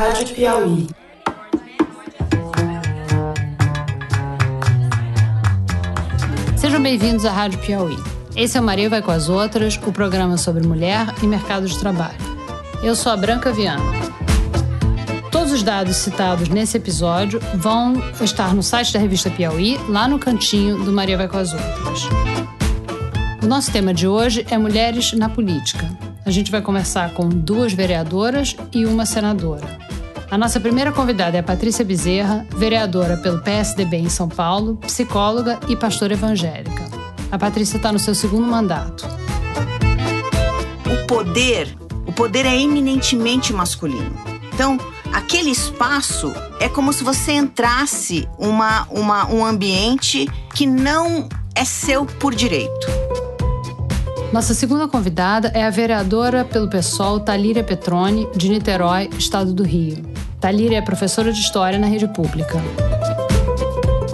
Rádio Piauí. Sejam bem-vindos à Rádio Piauí. Esse é o Maria Vai com as Outras, o programa sobre mulher e mercado de trabalho. Eu sou a Branca Viana. Todos os dados citados nesse episódio vão estar no site da revista Piauí, lá no cantinho do Maria Vai com as Outras. O nosso tema de hoje é Mulheres na Política. A gente vai conversar com duas vereadoras e uma senadora. A nossa primeira convidada é a Patrícia Bezerra, vereadora pelo PSDB em São Paulo, psicóloga e pastora evangélica. A Patrícia está no seu segundo mandato. O poder, o poder é eminentemente masculino. Então, aquele espaço é como se você entrasse uma, uma, um ambiente que não é seu por direito. Nossa segunda convidada é a vereadora pelo PSOL, Talíria Petroni, de Niterói, estado do Rio. Talíria é professora de História na rede pública.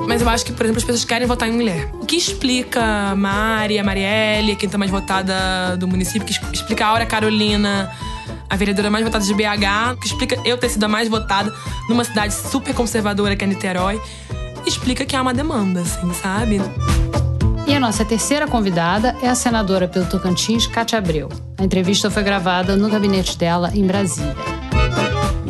Mas eu acho que, por exemplo, as pessoas querem votar em mulher. O que explica a Mari, a Marielle, quem tá mais votada do município, que explica a Aura Carolina, a vereadora mais votada de BH, que explica eu ter sido a mais votada numa cidade super conservadora que é Niterói, explica que há uma demanda, assim, sabe? E a nossa terceira convidada é a senadora pelo Tocantins, Cátia Abreu. A entrevista foi gravada no gabinete dela, em Brasília.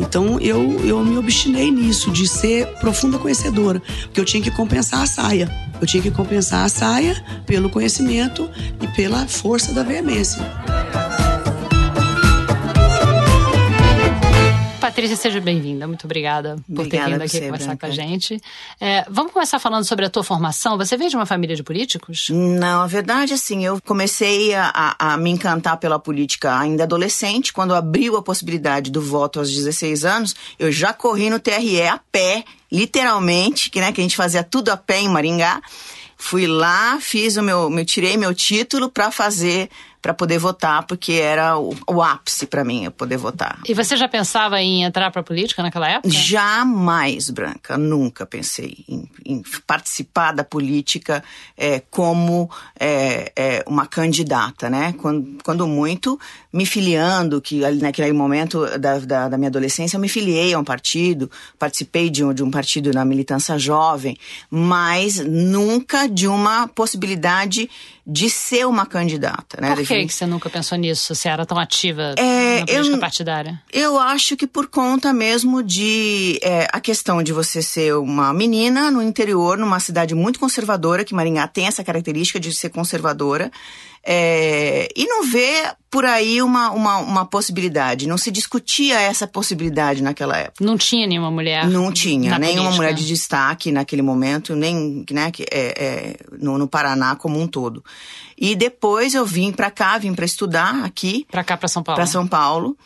Então eu, eu me obstinei nisso, de ser profunda conhecedora, porque eu tinha que compensar a saia. Eu tinha que compensar a saia pelo conhecimento e pela força da veemência. Patrícia, seja bem-vinda. Muito obrigada por Obrigada ter vindo aqui você, conversar Branca. com a gente. É, vamos começar falando sobre a tua formação. Você veio de uma família de políticos? Não, a verdade, assim, eu comecei a, a- a me encantar pela política ainda adolescente. Quando abriu a possibilidade do voto aos 16 anos, eu já corri no TRE a pé, literalmente, que, né, que a gente fazia tudo a pé em Maringá. Fui lá, fiz o meu, meu tirei meu título para fazer, para poder votar, porque era o, o ápice para mim eu poder votar. E você já pensava em entrar para a política naquela época? Jamais, Branca, nunca pensei em, em participar da política é, como é, é, uma candidata, né? Quando, quando muito, me filiando, que ali naquele momento da, da, da minha adolescência, eu me filiei a um partido, participei de um, de um partido na militância jovem, mas nunca de uma possibilidade de ser uma candidata, né? Por que, que você nunca pensou nisso? Você era tão ativa É, na política eu- partidária? Eu acho que por conta mesmo de é, a questão de você ser uma menina no interior, numa cidade muito conservadora, que Maringá tem essa característica de ser conservadora, é, e não ver por aí uma, uma, uma possibilidade. Não se discutia essa possibilidade naquela época. Não tinha nenhuma mulher. Não tinha nenhuma política. mulher de destaque naquele momento, nem né, é, é, no, no Paraná como um todo. E depois eu vim para cá, vim para estudar aqui, Pra cá, pra São Paulo. para São Paulo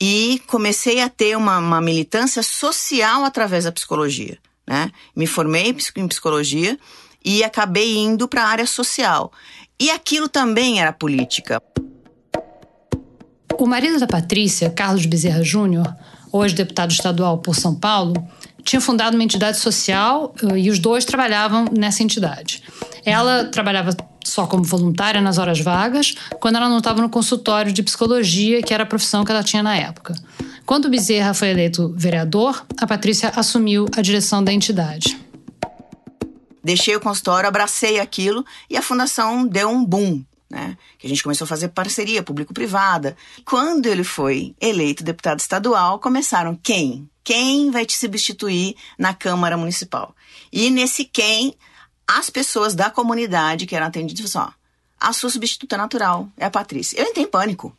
e comecei a ter uma, uma militância social através da psicologia, né? Me formei em psicologia e acabei indo para a área social. E aquilo também era política. O marido da Patrícia, Carlos Bezerra Júnior, hoje deputado estadual por São Paulo, tinha fundado uma entidade social eh, e os dois trabalhavam nessa entidade. Ela trabalhava só como voluntária nas horas vagas, quando ela não estava no consultório de psicologia, que era a profissão que ela tinha na época. Quando Bezerra foi eleito vereador, a Patrícia assumiu a direção da entidade. Deixei o consultório, abracei aquilo e a fundação deu um boom. Né? Que a gente começou a fazer parceria público-privada. Quando ele foi eleito deputado estadual, começaram quem? Quem vai te substituir na Câmara Municipal? E nesse quem, as pessoas da comunidade que eram atendidas falaram assim, ó, a sua substituta natural é a Patrícia. Eu entrei em pânico.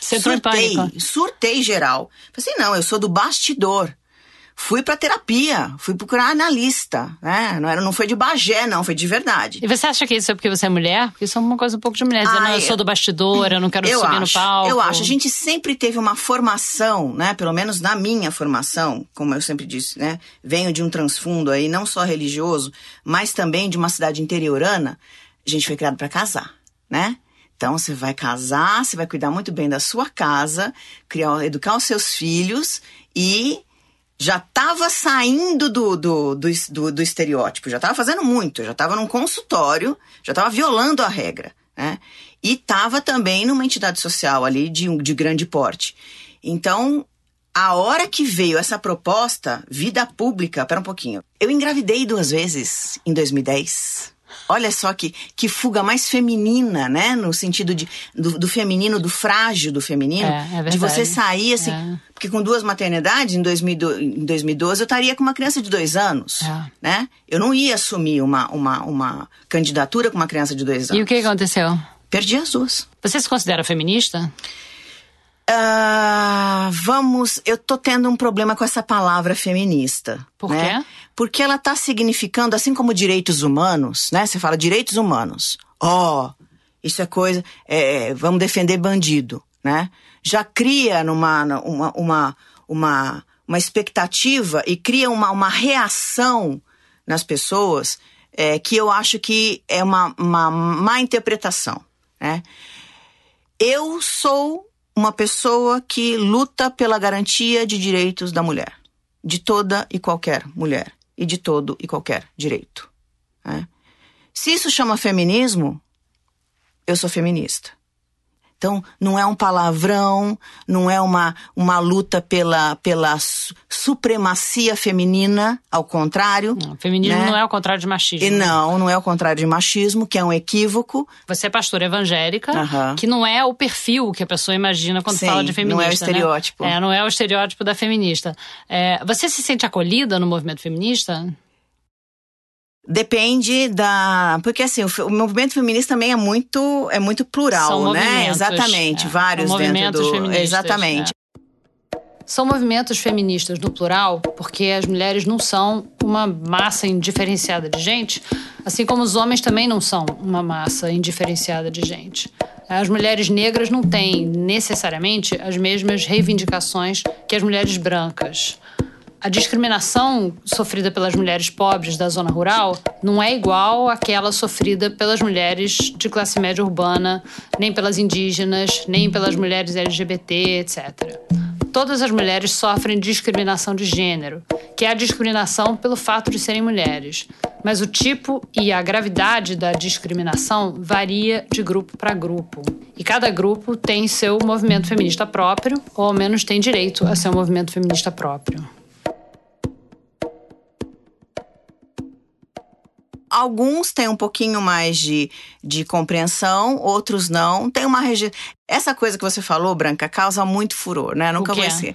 Você entrou em surtei, pânico? surtei geral. Falei assim, não, eu sou do bastidor. Fui pra terapia, fui procurar analista, né? Não, era, não foi de Bagé, não, foi de verdade. E você acha que isso é porque você é mulher? Porque isso é uma coisa um pouco de mulher. Dizer, Ah, não, eu eu- sou do bastidor, eu não quero eu subir acho, no palco. Eu acho. A gente sempre teve uma formação, né? Pelo menos na minha formação, como eu sempre disse, né? Venho de um transfundo aí, não só religioso, mas também de uma cidade interiorana. A gente foi criado para casar, né? Então você vai casar, você vai cuidar muito bem da sua casa, criar, educar os seus filhos e já estava saindo do, do, do, do, do estereótipo, já estava fazendo muito, já estava num consultório, já estava violando a regra, né? E estava também numa entidade social ali de, de grande porte. Então, A hora que veio essa proposta, vida pública, pera um pouquinho. Eu engravidei duas vezes em 2010. Olha só que, que fuga mais feminina, né? No sentido de, do, do feminino, do frágil do feminino. É, é de você sair assim. É. Porque com duas maternidades, em, 2012, em 2012, eu estaria com uma criança de dois anos. É. Né? Eu não ia assumir uma, uma, uma candidatura com uma criança de dois anos. E o que aconteceu? Perdi as duas. Você se considera feminista? Ah, vamos, eu tô tendo um problema com essa palavra feminista. Por né? quê? Porque ela tá significando, assim como direitos humanos, né? Você fala direitos humanos. Ó, isso é coisa. é, vamos defender bandido, né? Já cria numa, uma, uma, uma, uma expectativa e cria uma, uma reação nas pessoas é, que eu acho que é uma, uma má interpretação, né? Eu sou uma pessoa que luta pela garantia de direitos da mulher, de toda e qualquer mulher e de todo e qualquer direito. né? Se isso chama feminismo, eu sou feminista. Então, não é um palavrão, não é uma, uma luta pela, pela su- supremacia feminina, ao contrário. Não, feminismo né? não é o contrário de machismo. E não, não é o contrário de machismo, que é um equívoco. Você é pastora evangélica, que não é o perfil que a pessoa imagina quando Sim, fala de feminista. não é o né? estereótipo. É, não é o estereótipo da feminista. É, você se sente acolhida no movimento feminista? Depende da. Porque assim, o, movimento feminista também é muito, é muito plural, São né? Exatamente, é. vários São dentro movimentos do. feministas, Exatamente. São movimentos feministas no plural, porque as mulheres não são uma massa indiferenciada de gente, assim como os homens também não são uma massa indiferenciada de gente. As mulheres negras não têm necessariamente as mesmas reivindicações que as mulheres brancas. A discriminação sofrida pelas mulheres pobres da zona rural não é igual àquela sofrida pelas mulheres de classe média urbana, nem pelas indígenas, nem pelas mulheres LGBT, etc. Todas as mulheres sofrem discriminação de gênero, que é a discriminação pelo fato de serem mulheres. Mas o tipo e a gravidade da discriminação varia de grupo para grupo. E cada grupo tem seu movimento feminista próprio, ou ao menos tem direito a seu movimento feminista próprio. Alguns têm um pouquinho mais de, de compreensão, outros não. Tem uma. Essa coisa que você falou, Branca, causa muito furor, né? Nunca O vou esquecer.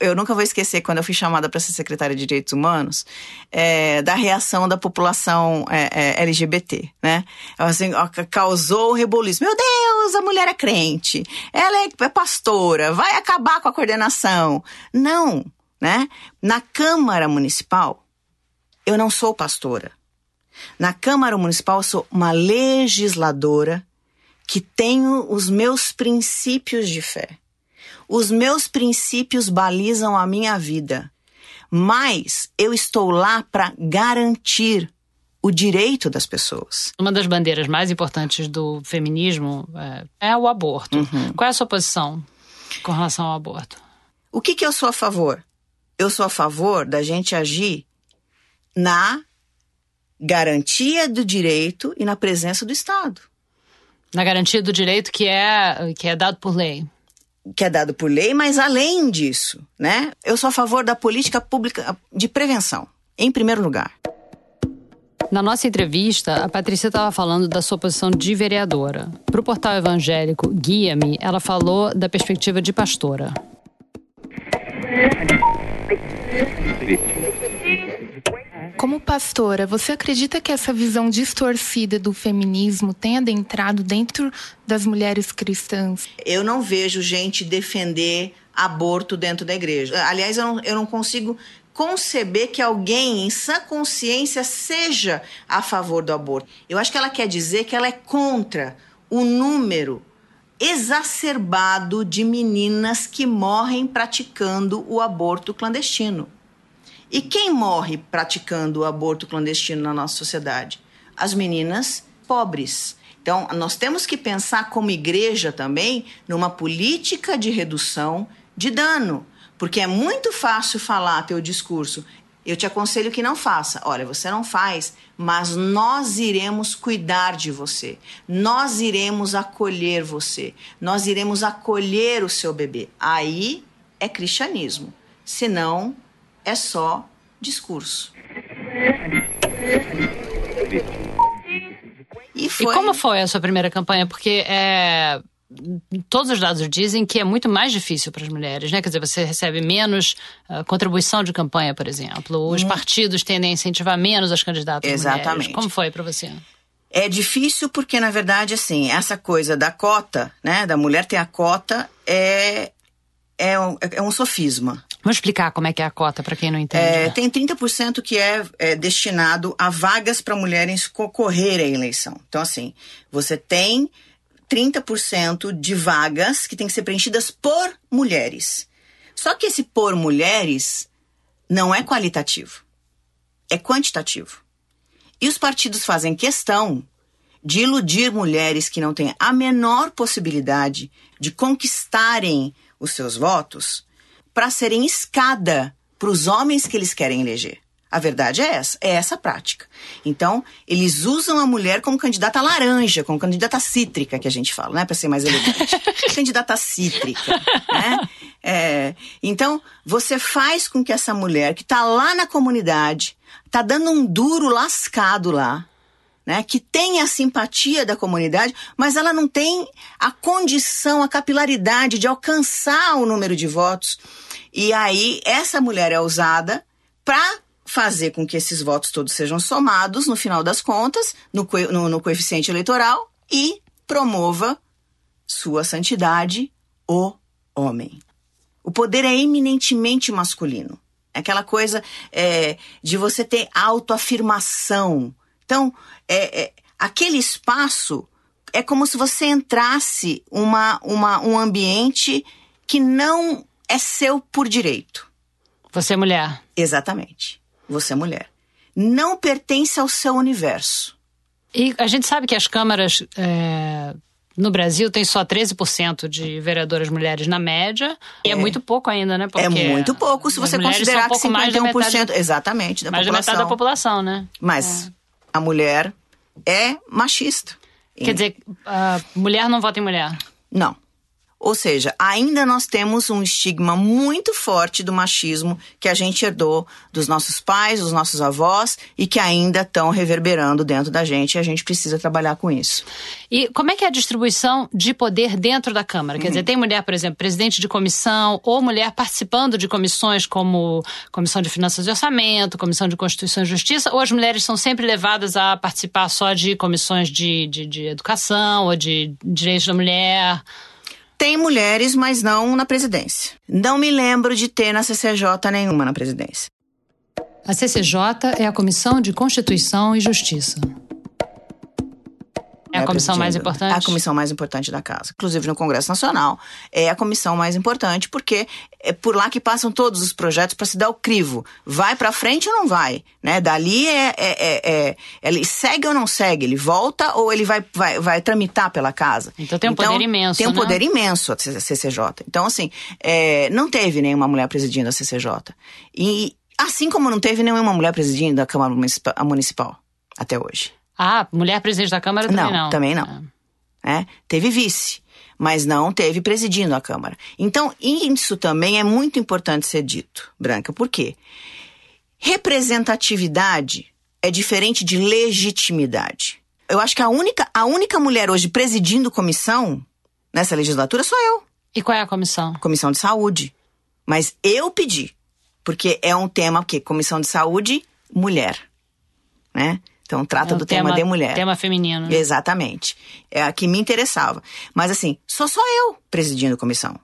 Eu nunca vou esquecer quando eu fui chamada para ser secretária de Direitos Humanos, é, da reação da população é, é, LGBT, né? Assim, causou o reboliço. Meu Deus, a mulher é crente, ela é, é pastora, vai acabar com a coordenação. Não, né? Na Câmara Municipal, eu não sou pastora. Na Câmara Municipal, eu sou uma legisladora que tenho os meus princípios de fé. Os meus princípios balizam a minha vida. Mas eu estou lá para garantir o direito das pessoas. Uma das bandeiras mais importantes do feminismo é, é o aborto. Qual é a sua posição com relação ao aborto? O que, que eu sou a favor? Eu sou a favor da gente agir na garantia do direito e na presença do Estado. Na garantia do direito que é, que é dado por lei. que é dado por lei, mas além disso, né? Eu sou a favor da política pública de prevenção, em primeiro lugar. Na nossa entrevista, a Patrícia estava falando da sua posição de vereadora. Para o portal evangélico Guia-me, ela falou da perspectiva de pastora. Como pastora, você acredita que essa visão distorcida do feminismo tem adentrado dentro das mulheres cristãs? Eu não vejo gente defender aborto dentro da igreja. Aliás, eu não, eu não consigo conceber que alguém em sã consciência seja a favor do aborto. Eu acho que ela quer dizer que ela é contra o número exacerbado de meninas que morrem praticando o aborto clandestino. E quem morre praticando o aborto clandestino na nossa sociedade? As meninas pobres. Então, nós temos que pensar como igreja também numa política de redução de dano. Porque é muito fácil falar teu discurso. Eu te aconselho que não faça. Olha, você não faz, mas nós iremos cuidar de você. Nós iremos acolher você. Nós iremos acolher o seu bebê. Aí é cristianismo. Senão, é só discurso. E, foi... e como foi a sua primeira campanha? Porque é, todos os dados dizem que é muito mais difícil para as mulheres, né? Quer dizer, você recebe menos uh, contribuição de campanha, por exemplo. Os hum. partidos tendem a incentivar menos as candidatas Exatamente. mulheres. Como foi para você? É difícil porque, na verdade, assim, essa coisa da cota, né? Da mulher ter a cota é, é, um, é um sofisma. Vamos explicar como é que é a cota para quem não entende. É, tem 30% que é, é, destinado a vagas para mulheres concorrerem à eleição. Então, assim, você tem 30% de vagas que tem que ser preenchidas por mulheres. Só que esse por mulheres não é qualitativo, é quantitativo. E os partidos fazem questão de iludir mulheres que não têm a menor possibilidade de conquistarem os seus votos para serem escada para os homens que eles querem eleger. A verdade é essa, é essa a prática. Então, eles usam a mulher como candidata laranja, como candidata cítrica, que a gente fala, né? Para ser mais elegante. candidata cítrica, né? É, então, você faz com que essa mulher que está lá na comunidade, está dando um duro lascado lá, né, que tem a simpatia da comunidade, mas ela não tem a condição, a capilaridade de alcançar o número de votos. E aí, essa mulher é usada para fazer com que esses votos todos sejam somados no final das contas, no, no, no coeficiente eleitoral e promova sua santidade, o homem. O poder é eminentemente masculino. É aquela coisa é, de você ter autoafirmação. Então, é, é, aquele espaço é como se você entrasse uma, uma, um ambiente que não é seu por direito. Você é mulher. Exatamente você é mulher. Não pertence ao seu universo. E a gente sabe que as câmaras é, no Brasil tem só 13% de vereadoras mulheres na média. É. E é muito pouco ainda, né? Porque é muito pouco se você considerar que 51%. Mais da metade, exatamente, da mais população. da metade da população, né? Mas é. a mulher é machista. Quer dizer, a mulher não vota em mulher? Não. Ou seja, ainda nós temos um estigma muito forte do machismo que a gente herdou dos nossos pais, dos nossos avós e que ainda estão reverberando dentro da gente e a gente precisa trabalhar com isso. E como é que é a distribuição de poder dentro da Câmara? Quer uhum. dizer, tem mulher, por exemplo, presidente de comissão ou mulher participando de comissões como Comissão de Finanças e Orçamento, Comissão de Constituição e Justiça, ou as mulheres são sempre levadas a participar só de comissões de, de, de educação ou de direitos da mulher? Tem mulheres, mas não na presidência. Não me lembro de ter na CCJ nenhuma na presidência. A CCJ é a Comissão de Constituição e Justiça. É a né, comissão mais importante? É a comissão mais importante da casa. Inclusive no Congresso Nacional, é a comissão mais importante, porque é por lá que passam todos os projetos para se dar o crivo. Vai para frente ou não vai? Né? Dali é, é, é, é, Ele segue ou não segue? Ele volta ou ele vai, vai, vai tramitar pela casa? Então tem um então, poder imenso. Tem um né? poder imenso a CCJ. Então, assim, é, não teve nenhuma mulher presidindo a CCJ. E assim como não teve nenhuma mulher presidindo a Câmara Municipal até hoje. Ah, mulher presidente da Câmara também não. Não, também não. É. é. Teve vice, mas não teve presidindo a Câmara. Então, isso também é muito importante ser dito, Branca. Por quê? Representatividade é diferente de legitimidade. Eu acho que a única, a única mulher hoje presidindo comissão nessa legislatura sou eu. E qual é a comissão? Comissão de Saúde. Mas eu pedi, porque é um tema que comissão de saúde, mulher, né? Então, trata é do tema, tema, de mulher. Tema feminino. Né? Exatamente. É a que me interessava. Mas, assim, sou só eu presidindo a comissão.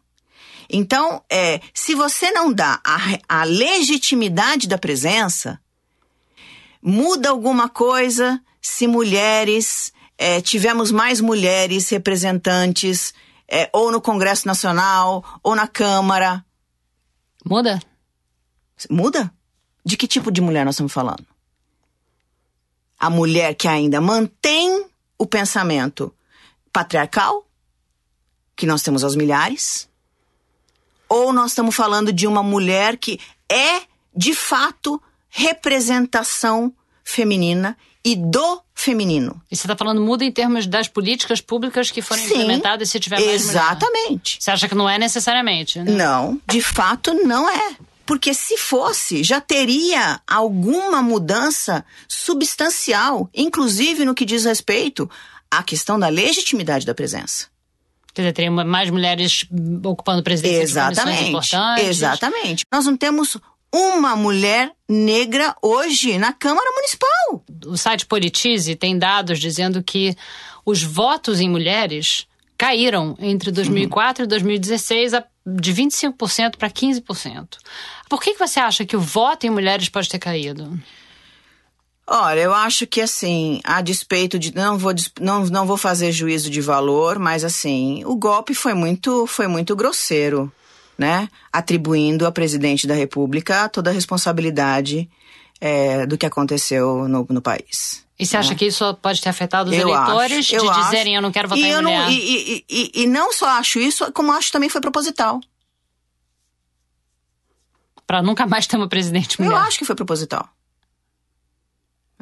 Então, é, se você não dá a, a legitimidade da presença, muda alguma coisa se mulheres, é, tivemos mais mulheres representantes, é, ou no Congresso Nacional, ou na Câmara. Muda? Muda? De que tipo de mulher nós estamos falando? A mulher que ainda mantém o pensamento patriarcal, que nós temos aos milhares, ou nós estamos falando de uma mulher que é, de fato, representação feminina e do feminino. E você está falando muda em termos das políticas públicas que forem Sim, implementadas se tiver mais mulher. Exatamente. Você acha que não é necessariamente? Né? Não, de fato não é. Porque se fosse, já teria alguma mudança substancial, inclusive no que diz respeito à questão da legitimidade da presença. Quer dizer, teria mais mulheres ocupando presidência de Exatamente. importantes. Exatamente. Nós não temos uma mulher negra hoje na Câmara Municipal. O site Politize tem dados dizendo que os votos em mulheres caíram entre 2004 e 2016 a- de 25% para 15%. Por que, que você acha que o voto em mulheres pode ter caído? Olha, eu acho que assim, a despeito de não vou não, não vou fazer juízo de valor, mas assim, o golpe foi muito foi muito grosseiro, né? Atribuindo à presidente da República toda a responsabilidade é, do que aconteceu no, no país. E você acha que isso pode ter afetado os É. Eu eleitores acho, eu de acho. dizerem eu não quero votar e em mulher? Não, e, e, e, e não só acho isso, como acho também foi proposital. Pra nunca mais ter uma presidente mulher. Eu acho que foi proposital.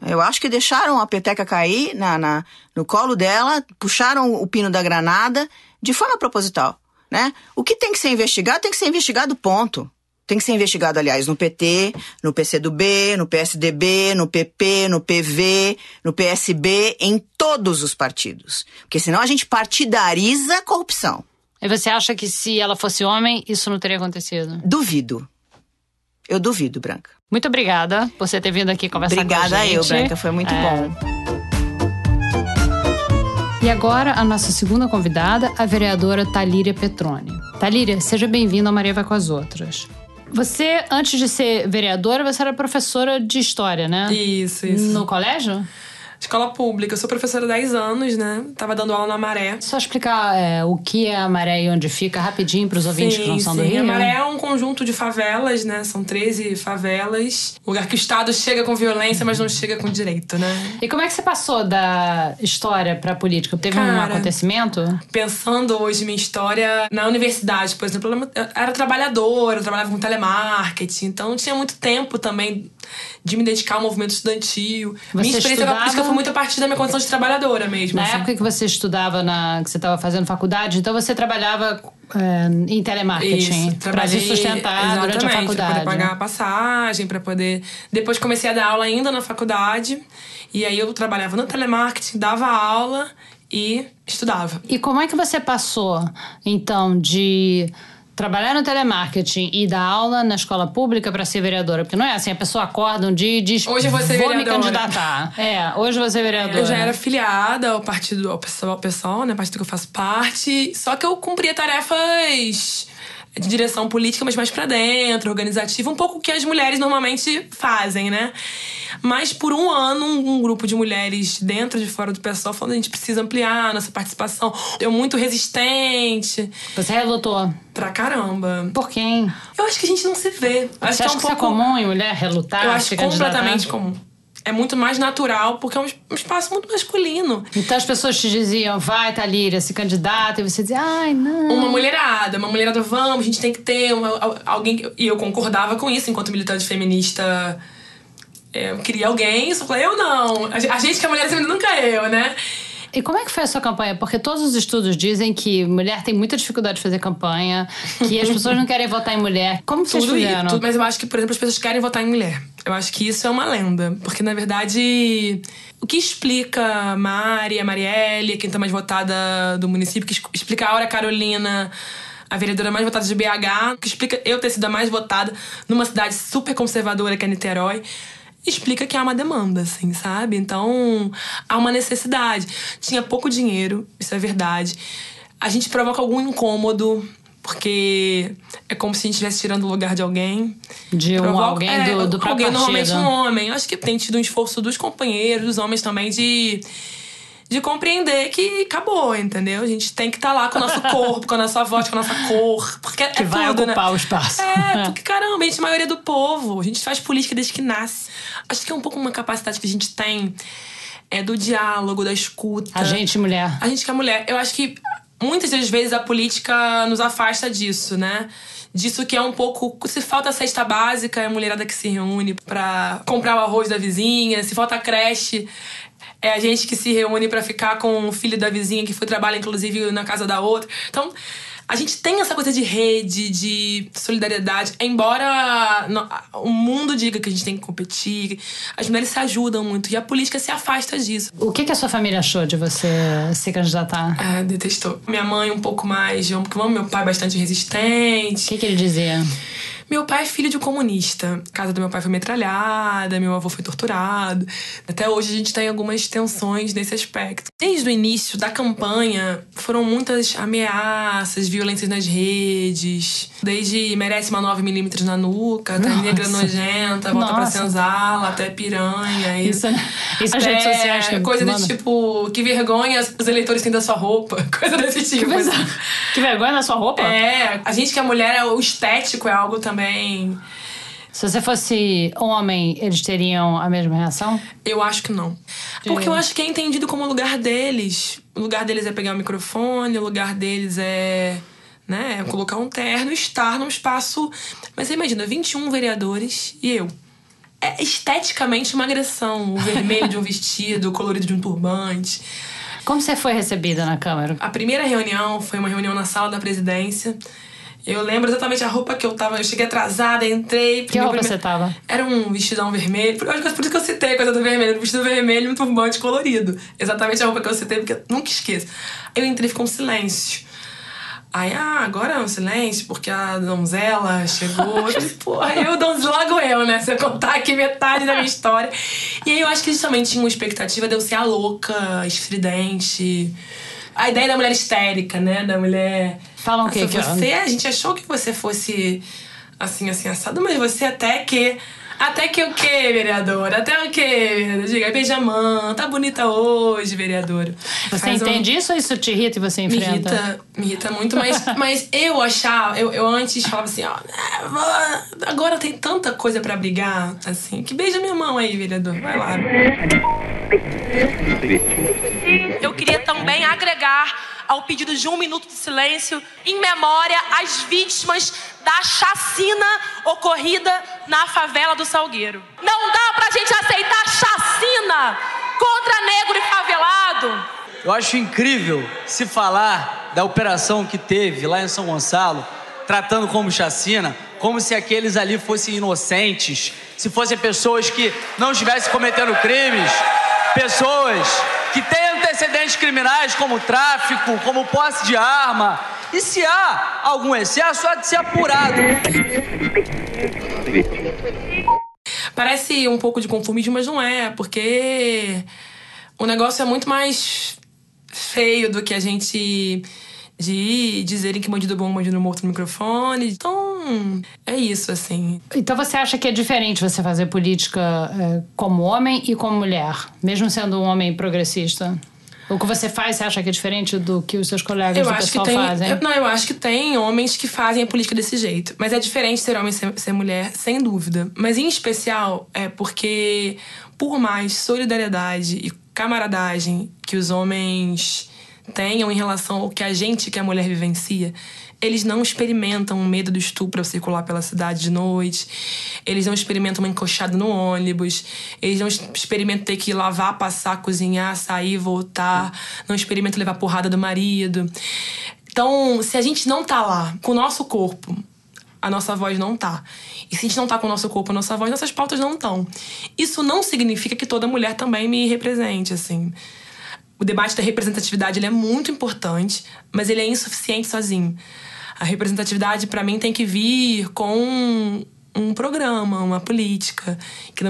Eu acho que deixaram a peteca cair na, na- no colo dela, puxaram o pino da granada de forma proposital, né? O que tem que ser investigado tem que ser investigado, ponto. Tem que ser investigado, aliás, no PT, no PCdoB, no PSDB, no PP, no PV, no PSB, em todos os partidos. Porque senão a gente partidariza a corrupção. E você acha que se ela fosse homem, isso não teria acontecido? Duvido. Eu duvido, Branca. Muito obrigada por você ter vindo aqui conversar com a Obrigada gente. eu, Branca. Foi muito É. bom. E agora, a nossa segunda convidada, a vereadora Talíria Petroni. Talíria, seja bem-vinda ao Maria Vai com as Outras. Você, antes de ser vereadora, você era professora de história, né? Isso, isso. No colégio? Escola pública. Eu sou professora há 10 anos, né? Tava dando aula na Maré. Só explicar é, o que é a Maré e onde fica rapidinho para os ouvintes que não são do sim. Rio. A Maré é um conjunto de favelas, né? São 13 favelas. Lugar que o Estado chega com violência, mas não chega com direito, né? E como é que você passou da história para política? Teve um Cara, acontecimento? Pensando hoje minha história na universidade, por exemplo, eu era trabalhadora, eu trabalhava com telemarketing, então tinha muito tempo também de me dedicar ao movimento estudantil. minha experiência estudava- política foi muito a partir da minha condição de trabalhadora mesmo. Na assim. época que você estudava, na, que você estava fazendo faculdade, então você trabalhava é, em telemarketing para se sustentar durante a faculdade. Pra poder pagar a passagem, pra poder. Depois comecei a dar aula ainda na faculdade. E aí eu trabalhava no telemarketing, dava aula e estudava. E como é que você passou, então, de trabalhar no telemarketing e dar aula na escola pública para ser vereadora? Porque não é assim, a pessoa acorda um dia e diz: Hoje eu vou ser me vereadora." candidatar. É, hoje eu vou ser vereadora. Eu já era filiada ao partido, ao pessoal, ao pessoal, né? Partido que eu faço parte. Só que eu cumpria tarefas de direção política, mas mais pra dentro, organizativa, um pouco o que as mulheres normalmente fazem, né? Mas por um ano, um, grupo de mulheres dentro e de fora do pessoal falando: a gente precisa ampliar nossa participação. Eu muito resistente. Você relutou. Pra caramba. Por quem? Eu acho que a gente não se vê. Acho Você que é um é pouco. comum em mulher relutar? Eu acho completamente comum. É muito mais natural, porque é um es- espaço muito masculino. Então as pessoas te diziam, vai, Thalíria, se candidata, e você dizia, ai, não. Uma mulherada, uma mulherada, vamos, a gente tem que ter uma- al- alguém. E eu concordava com isso enquanto militante feminista. é, Eu queria alguém, só falei, eu não. A gen- a gente que é mulher feminina nunca eu, né? E como é que foi a sua campanha? Porque todos os estudos dizem que mulher tem muita dificuldade de fazer campanha, que as pessoas não querem votar em mulher. Como vocês Tudo fizeram? isso. tudo- mas eu acho que, por exemplo, as pessoas querem votar em mulher. Eu acho que isso é uma lenda. Porque, na verdade, o que explica a Mari, a Marielle, a quinta mais votada do município, que explica a Aura Carolina, a vereadora mais votada de BH, que explica eu ter sido a mais votada numa cidade super conservadora que é Niterói. Explica que há uma demanda, assim, sabe? Então, há uma necessidade. Tinha pouco dinheiro, isso é verdade. A gente provoca algum incômodo, porque é como se a gente estivesse tirando o lugar de alguém. De um Provoca- alguém é, do, do próprio Alguém, normalmente um homem. Eu acho que tem tido um esforço dos companheiros, dos homens também, de, de compreender que acabou, entendeu? A gente tem que estar lá com o nosso corpo, com a nossa voz, com a nossa cor. Porque Que é vai tudo, ocupar né? o espaço. É, porque caramba, a gente é a maioria do povo. A gente faz política desde que nasce. Acho que é um pouco uma capacidade que a gente tem é do diálogo, da escuta. A gente, mulher. A gente que é mulher. Eu acho que muitas das vezes a política nos afasta disso, né? disso que é um pouco. Se falta cesta básica, é a mulherada que se reúne pra comprar o arroz da vizinha. Se falta creche, é a gente que se reúne para ficar com o filho da vizinha que foi trabalhar, inclusive, na casa da outra. Então a gente tem essa coisa de rede, de solidariedade, embora o mundo diga que a gente tem que competir, as mulheres se ajudam muito e a política se afasta disso. O que, que a sua família achou de você se candidatar? Ah, detestou. Minha mãe um pouco mais, porque meu pai é bastante resistente. O que, que ele dizia? Meu pai é filho de comunista. A casa do meu pai foi metralhada, meu avô foi torturado. Até hoje a gente tem algumas tensões nesse aspecto. Desde o início da campanha, foram muitas ameaças, violências nas redes. Desde merece uma 9mm na nuca, até Nossa. negra nojenta, volta Nossa. pra senzala, até piranha. Isso, isso as redes sociais. Que coisa do tipo, que vergonha os eleitores têm da sua roupa. Coisa desse tipo. Que, que vergonha da sua roupa? É. A gente que a mulher, o estético é algo também também. Se você fosse homem, eles teriam a mesma reação? Eu acho que não. Porque eu acho que é entendido como o lugar deles. O lugar deles é pegar o microfone, o lugar deles é. Né, colocar um terno, estar num espaço. Mas você imagina, 21 vereadores e eu. É esteticamente uma agressão. O vermelho de um vestido, o colorido de um turbante. Como você foi recebida na Câmara? A primeira reunião foi uma reunião na sala da presidência. Eu lembro exatamente a roupa que eu tava. Eu cheguei atrasada, entrei. Que roupa você tava? Era um vestidão vermelho. Por, acho que por isso que eu citei a coisa do vermelho. Um vestido vermelho e um turbante colorido. Exatamente a roupa que eu citei, porque eu nunca esqueço. Eu entrei e ficou um silêncio. Aí, ah, agora é um silêncio, porque a donzela chegou. Eu falei, porra, eu, donzela, logo eu, né? Se eu contar aqui metade da minha história. E aí eu acho que eles também tinham uma expectativa de eu ser a louca, estridente. A ideia da mulher histérica, né? Da mulher Falam o quê? Que você, a gente achou que você fosse assim, assim, assado, mas você até que. Até que o quê, vereadora? Até o quê? Diga, beijamã, tá bonita hoje, vereadora. Você Faz entende um... isso ou isso te irrita e você enfrenta? Me irrita, me irrita muito, mas, mas eu achava, eu, eu antes falava assim, ó, agora tem tanta coisa pra brigar, assim, que beija minha mão aí, vereador, vai lá. Eu queria também agregar ao pedido de um minuto de silêncio em memória às vítimas da chacina ocorrida na favela do Salgueiro. Não dá pra gente aceitar chacina contra negro e favelado. Eu acho incrível se falar da operação que teve lá em São Gonçalo, tratando como chacina, como se aqueles ali fossem inocentes, se fossem pessoas que não estivessem cometendo crimes, pessoas que têm antecedentes criminais como tráfico, como posse de arma. E se há algum excesso, há de ser apurado. Parece um pouco de conformismo, mas não é, porque o negócio é muito mais feio do que a gente de dizerem que bandido bom, bandido morto no microfone. Então, é isso, assim. Então você acha que é diferente você fazer política é, como homem e como mulher, mesmo sendo um homem progressista? O que você faz, você acha que é diferente do que os seus colegas eu do acho pessoal que tem, fazem? Eu, não, eu acho que tem homens que fazem a política desse jeito. Mas é diferente ser homem e ser, ser mulher, sem dúvida. Mas em especial é porque, por mais solidariedade e camaradagem que os homens tenham em relação ao que a gente, que é a mulher, vivencia. Eles não experimentam o medo do estupro ao circular pela cidade de noite. Eles não experimentam uma encoxada no ônibus. Eles não experimentam ter que lavar, passar, cozinhar, sair, voltar. Não experimentam levar porrada do marido. Então, se a gente não tá lá com o nosso corpo, a nossa voz não tá. E se a gente não tá com o nosso corpo, a nossa voz, nossas pautas não estão. Isso não significa que toda mulher também me represente, assim o debate da representatividade ele é muito importante, mas ele é insuficiente sozinho. A representatividade, para mim, tem que vir com um programa, uma política, que,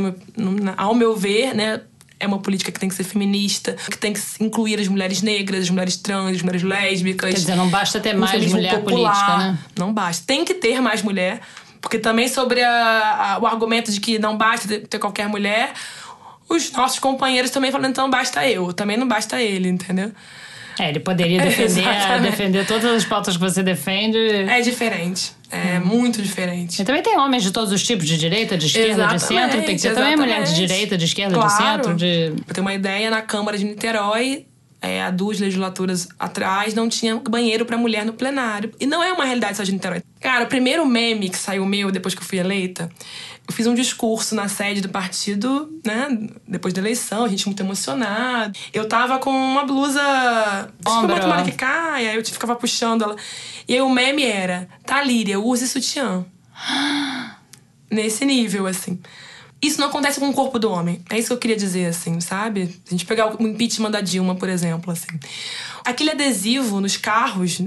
ao meu ver, né, é uma política que tem que ser feminista, que tem que incluir as mulheres negras, as mulheres trans, as mulheres lésbicas. Quer dizer, não basta ter mais mulher popular, política, né? Não basta. Tem que ter mais mulher, porque também sobre a, a, o argumento de que não basta ter qualquer mulher, os nossos companheiros também falando, então basta eu, também não basta ele, entendeu? É, ele poderia defender, defender todas as pautas que você defende. É diferente. É hum. muito diferente. E também tem homens de todos os tipos, de direita, de esquerda, exatamente, de centro. Tem que ter também mulher de direita, de esquerda, claro. de centro. De... Pra ter uma ideia, na Câmara de Niterói, é, há duas legislaturas atrás, não tinha banheiro para mulher no plenário. E não é uma realidade só de Niterói. Cara, o primeiro meme que saiu meu depois que eu fui eleita, eu fiz um discurso na sede do partido, né? Depois da eleição, a gente muito emocionado. Eu tava com uma blusa. Tipo, tomara que caia, eu ficava puxando ela. E aí o meme era: Tá, Líria, use sutiã. Nesse nível, assim. Isso não acontece com o corpo do homem. É isso que eu queria dizer, assim, sabe? Se a gente pegar o impeachment da Dilma, por exemplo, assim. Aquele adesivo nos carros,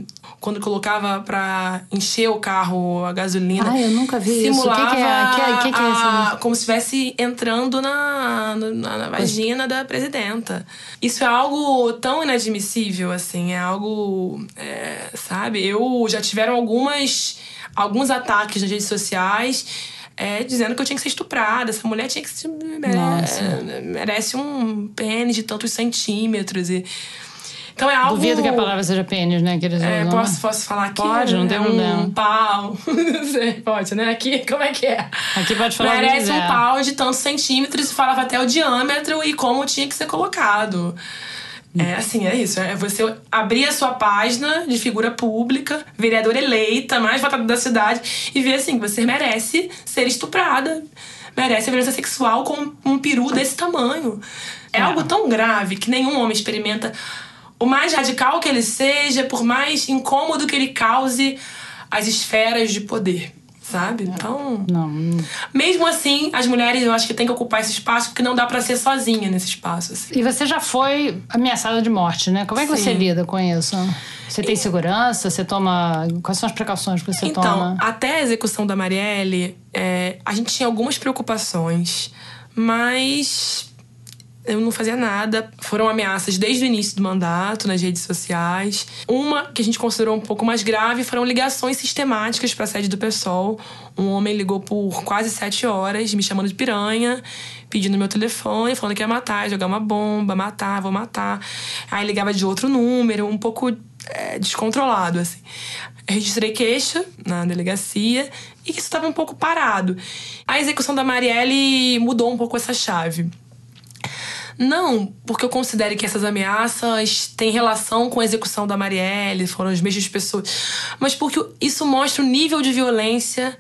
quando colocava pra encher o carro a gasolina. Ah, eu nunca vi isso. O que simulava que é- que- que que é isso? a- como se estivesse entrando na, na, na vagina da presidenta. Isso é algo tão inadmissível, assim. É algo. é, sabe? Eu já tiveram algumas, alguns ataques nas redes sociais. é, dizendo que eu tinha que ser estuprada, essa mulher tinha que se, mere- Nossa. é, merece um pênis de tantos centímetros e então é algo Duvido que a palavra seja pênis, né? Que eles é, usam, posso, posso falar aqui? Pode, não tem é problema. Um pau. Não sei, pode, né? Aqui, como é que é? Aqui pode falar Merece um pau de tantos centímetros e falava até o diâmetro e como tinha que ser colocado. É assim, é isso. É você abrir a sua página de figura pública, vereadora eleita, mais votada da cidade, e ver assim, você merece ser estuprada, merece a violência sexual com um peru desse tamanho. É, algo tão grave que nenhum homem experimenta. O mais radical que ele seja, por mais incômodo que ele cause as esferas de poder, sabe? Então. Não, Mesmo assim, as mulheres eu acho que tem que ocupar esse espaço porque não dá pra ser sozinha nesse espaço. assim. E você já foi ameaçada de morte, né? Como é que você Sim. lida com isso? Você tem segurança? Você toma. Quais são as precauções que você Então, toma? até a execução da Marielle, é, a gente tinha algumas preocupações, mas eu não fazia nada. Foram ameaças desde o início do mandato nas redes sociais. Uma que a gente considerou um pouco mais grave foram ligações sistemáticas para a sede do PSOL. Um homem ligou por quase sete horas, me chamando de piranha, pedindo meu telefone, falando que ia matar, jogar uma bomba, matar, vou matar. Aí ligava de outro número, um pouco é, descontrolado, assim. Registrei queixa na delegacia e que isso estava um pouco parado. A execução da Marielle mudou um pouco essa chave. Não porque eu considere que essas ameaças têm relação com a execução da Marielle, foram as mesmas pessoas, mas porque isso mostra o nível de violência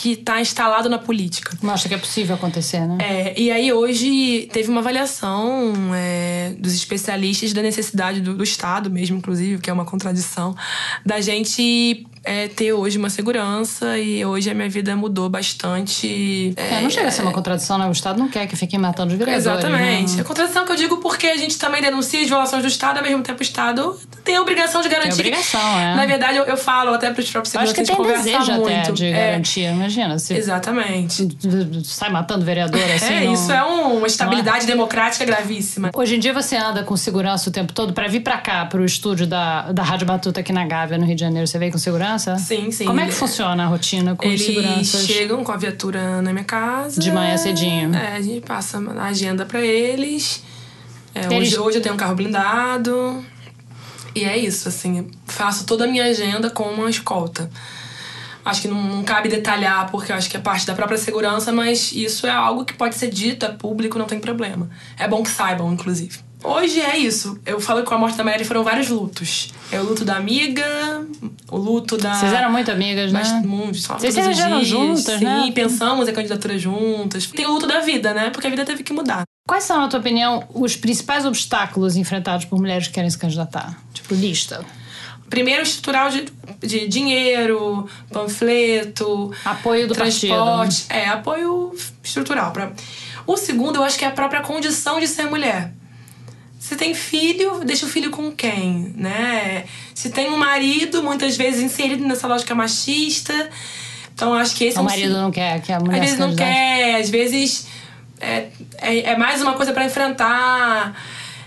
que está instalado na política. Mostra que é possível acontecer, né? É, e aí hoje teve uma avaliação é, dos especialistas da necessidade do, do Estado mesmo, inclusive, que é uma contradição, da gente é, ter hoje uma segurança e hoje a minha vida mudou bastante. É, não chega a ser uma contradição, né? O Estado não quer que fiquem matando os vereadores. Exatamente. né? A contradição que eu digo porque a gente também denuncia as violações do Estado, ao mesmo tempo o Estado tem a obrigação de garantir. obrigação, é. Na verdade, eu, eu falo até para os próprios acho que seguranças, tem a gente conversa desejo muito. até de É, garantia. Imagina, se Exatamente. sai matando vereador assim. é, não- isso é um- uma estabilidade democrática gravíssima. Hoje em dia você anda com segurança o tempo todo pra vir pra cá, pro estúdio da, da Rádio Batuta aqui na Gávea, no Rio de Janeiro. Você veio com segurança? Sim, sim. Como é que funciona a rotina com os Eles seguranças? chegam com a viatura na minha casa. De manhã cedinho. É, a gente passa a agenda pra eles. É, Eles- hoje, hoje eu tenho um carro blindado. E é isso, assim. Faço toda a minha agenda com uma escolta. Acho que não, não cabe detalhar, porque eu acho que é parte da própria segurança, mas isso é algo que pode ser dito, é público, não tem problema. É bom que saibam, inclusive. Hoje é isso. Eu falo que com a morte da Marielle foram vários lutos. É o luto da amiga, o luto da. Vocês eram muito amigas, né? Mas só Vocês se dias. juntas, Sim, né? pensamos em candidatura juntas. Tem o luto da vida, né? Porque a vida teve que mudar. Quais são, na tua opinião, os principais obstáculos enfrentados por mulheres que querem se candidatar? Tipo, lista. Primeiro, estrutural de, de dinheiro, panfleto, Apoio do transporte. É, apoio estrutural. Pra... O segundo, eu acho que é a própria condição de ser mulher. Se tem filho, deixa o filho com quem, né? Se tem um marido, muitas vezes inserido nessa lógica machista. Então, acho que esse é O um marido não quer que a mulher Às vezes não quer, às vezes é, é, é mais uma coisa pra enfrentar.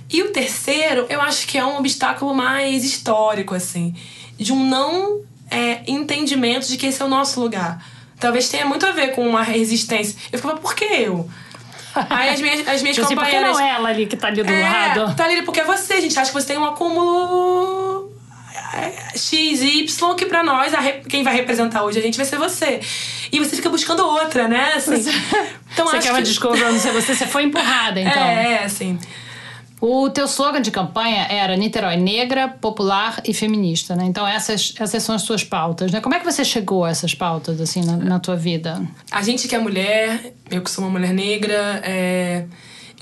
E o terceiro, eu acho que é um obstáculo mais histórico, assim, de um não é, entendimento de que esse é o nosso lugar. Talvez tenha muito a ver com uma resistência. Eu ficava, por que eu? Aí as minhas, as minhas Tipo assim, por que companheiras. não é ela ali que tá ali do É, lado? tá ali porque é você, a gente acha que você tem um acúmulo é, X, Y, que pra nós, quem vai representar hoje a gente vai ser você. E você fica buscando outra, né? Assim. Então você acho quer uma que... desculpa pra não ser você? Você foi empurrada, então. É, é, assim. O teu slogan de campanha era Niterói negra, popular e feminista, né? Então essas, essas são as suas pautas, né? Como é que você chegou a essas pautas, assim, na, na tua vida? A gente que é mulher, eu que sou uma mulher negra, é,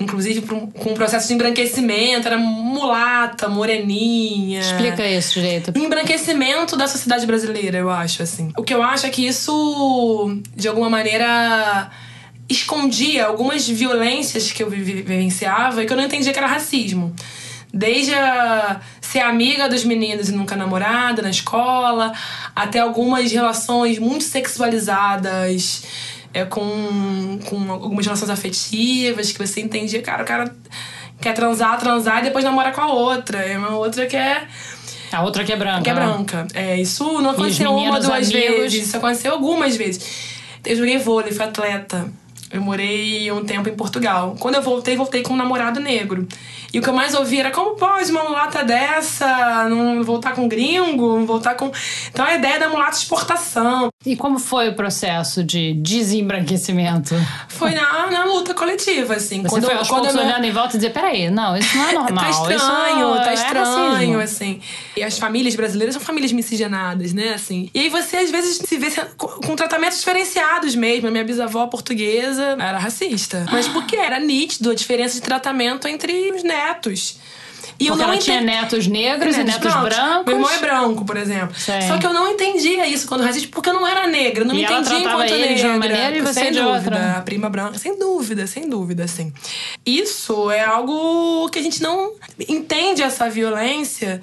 inclusive com um processo de embranquecimento, era mulata, moreninha. Explica isso direito. Embranquecimento da sociedade brasileira, eu acho, assim. O que eu acho é que isso, de alguma maneira escondia algumas violências que eu vivenciava e que eu não entendia que era racismo. Desde ser amiga dos meninos e nunca namorada na escola, até algumas relações muito sexualizadas, é, com, com algumas relações afetivas, que você entendia, cara, o cara quer transar, transar e depois namora com a outra. É uma outra que é. A outra que é branca. Que é né? branca. É, isso não aconteceu uma, duas amigos... vezes. Isso aconteceu algumas vezes. Eu joguei vôlei, fui atleta. Eu morei um tempo em Portugal. Quando eu voltei, voltei com um namorado negro. E o que eu mais ouvi era como pode uma mulata dessa não voltar com gringo, não voltar com. Então a ideia da mulata exportação. E como foi o processo de desembranquecimento? Foi na, na luta coletiva, assim. Você quando, foi aos quando poucos eu... olhando em volta e dizer, peraí, não, isso não é normal. tá estranho, isso tá estranho, é assim. E as famílias brasileiras são famílias miscigenadas, né, assim. E aí você, às vezes, se vê com tratamentos diferenciados mesmo. A minha bisavó portuguesa era racista. Mas porque era nítido a diferença de tratamento entre os netos. E Porque eu não ela tinha netos negros e netos brancos. brancos. Meu irmão é branco, por exemplo. Sim. Só que eu não entendia isso quando racista, porque eu não era negra. Não e me entendia enquanto negra. De uma maneira e você sem de dúvida. outra. A prima branca, sem dúvida, sem dúvida, assim. Isso é algo que a gente não entende essa violência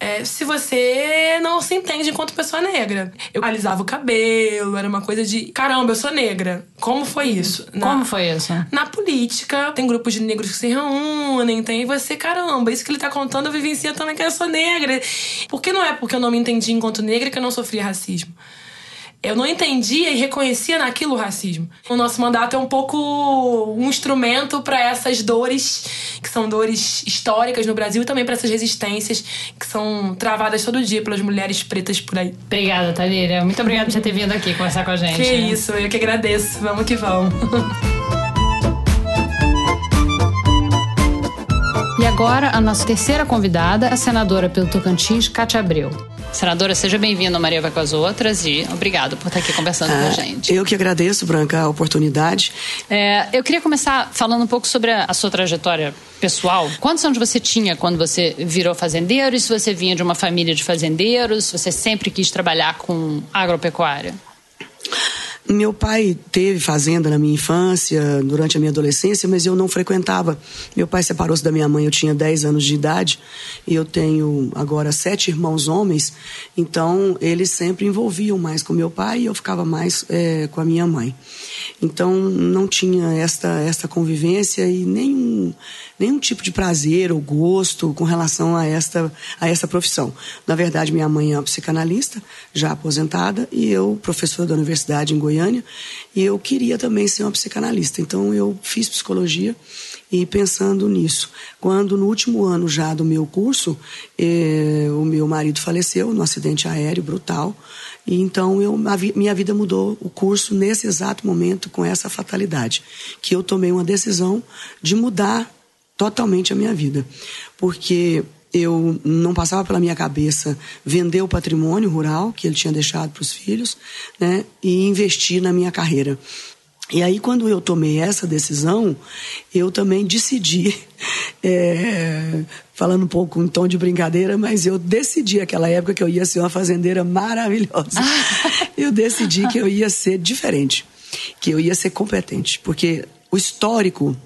é, se você não se entende enquanto pessoa negra. Eu alisava o cabelo, era uma coisa de caramba, eu sou negra. Como foi isso? Na, Como foi isso? Na política, tem grupos de negros que se reúnem, tem você, caramba, isso que ele tá contando eu vivencia também que eu sou negra. Porque não é porque eu não me entendi enquanto negra que eu não sofria racismo eu não entendia e reconhecia naquilo o racismo. O nosso mandato é um pouco um instrumento para essas dores, que são dores históricas no Brasil, e também para essas resistências que são travadas todo dia pelas mulheres pretas por aí. Obrigada, Talíria. Muito obrigada por ter vindo aqui conversar com a gente. Que isso, eu que agradeço. Vamos que vamos. agora, a nossa terceira convidada, a senadora pelo Tocantins, Cátia Abreu. Senadora, seja bem-vinda, Maria vai com as outras e obrigado por estar aqui conversando ah, com a ah, gente. Eu que agradeço, Branca, a oportunidade. É, eu queria começar falando um pouco sobre a, a, sua trajetória pessoal. Quantos anos você tinha quando você virou fazendeiro e se você vinha de uma família de fazendeiros, se você sempre quis trabalhar com agropecuária? Meu pai teve fazenda na minha infância, durante a minha adolescência, mas eu não frequentava. Meu pai separou-se da minha mãe, eu tinha 10 anos de idade, e eu tenho agora sete irmãos homens, então eles sempre envolviam mais com meu pai e eu ficava mais é, com a minha mãe. Então não tinha esta, esta convivência e nenhum nenhum tipo de prazer ou gosto com relação a esta, a esta profissão. Na verdade, minha mãe é uma psicanalista, já aposentada, e eu, professora da universidade em Goiânia, e eu queria também ser uma psicanalista. Então, eu fiz psicologia e pensando nisso. Quando no último ano já do meu curso, eh, o meu marido faleceu num acidente aéreo brutal, e então eu, minha vida mudou o curso nesse exato momento com essa fatalidade, que eu tomei uma decisão de mudar totalmente a minha vida. Porque eu não passava pela minha cabeça vender o patrimônio rural que ele tinha deixado para os filhos, né, e investir na minha carreira. E aí, quando eu tomei essa decisão, eu também decidi, é, falando um pouco em tom de brincadeira, mas eu decidi aquela época que eu ia ser uma fazendeira maravilhosa. eu decidi que eu ia ser diferente, que eu ia ser competente, porque o histórico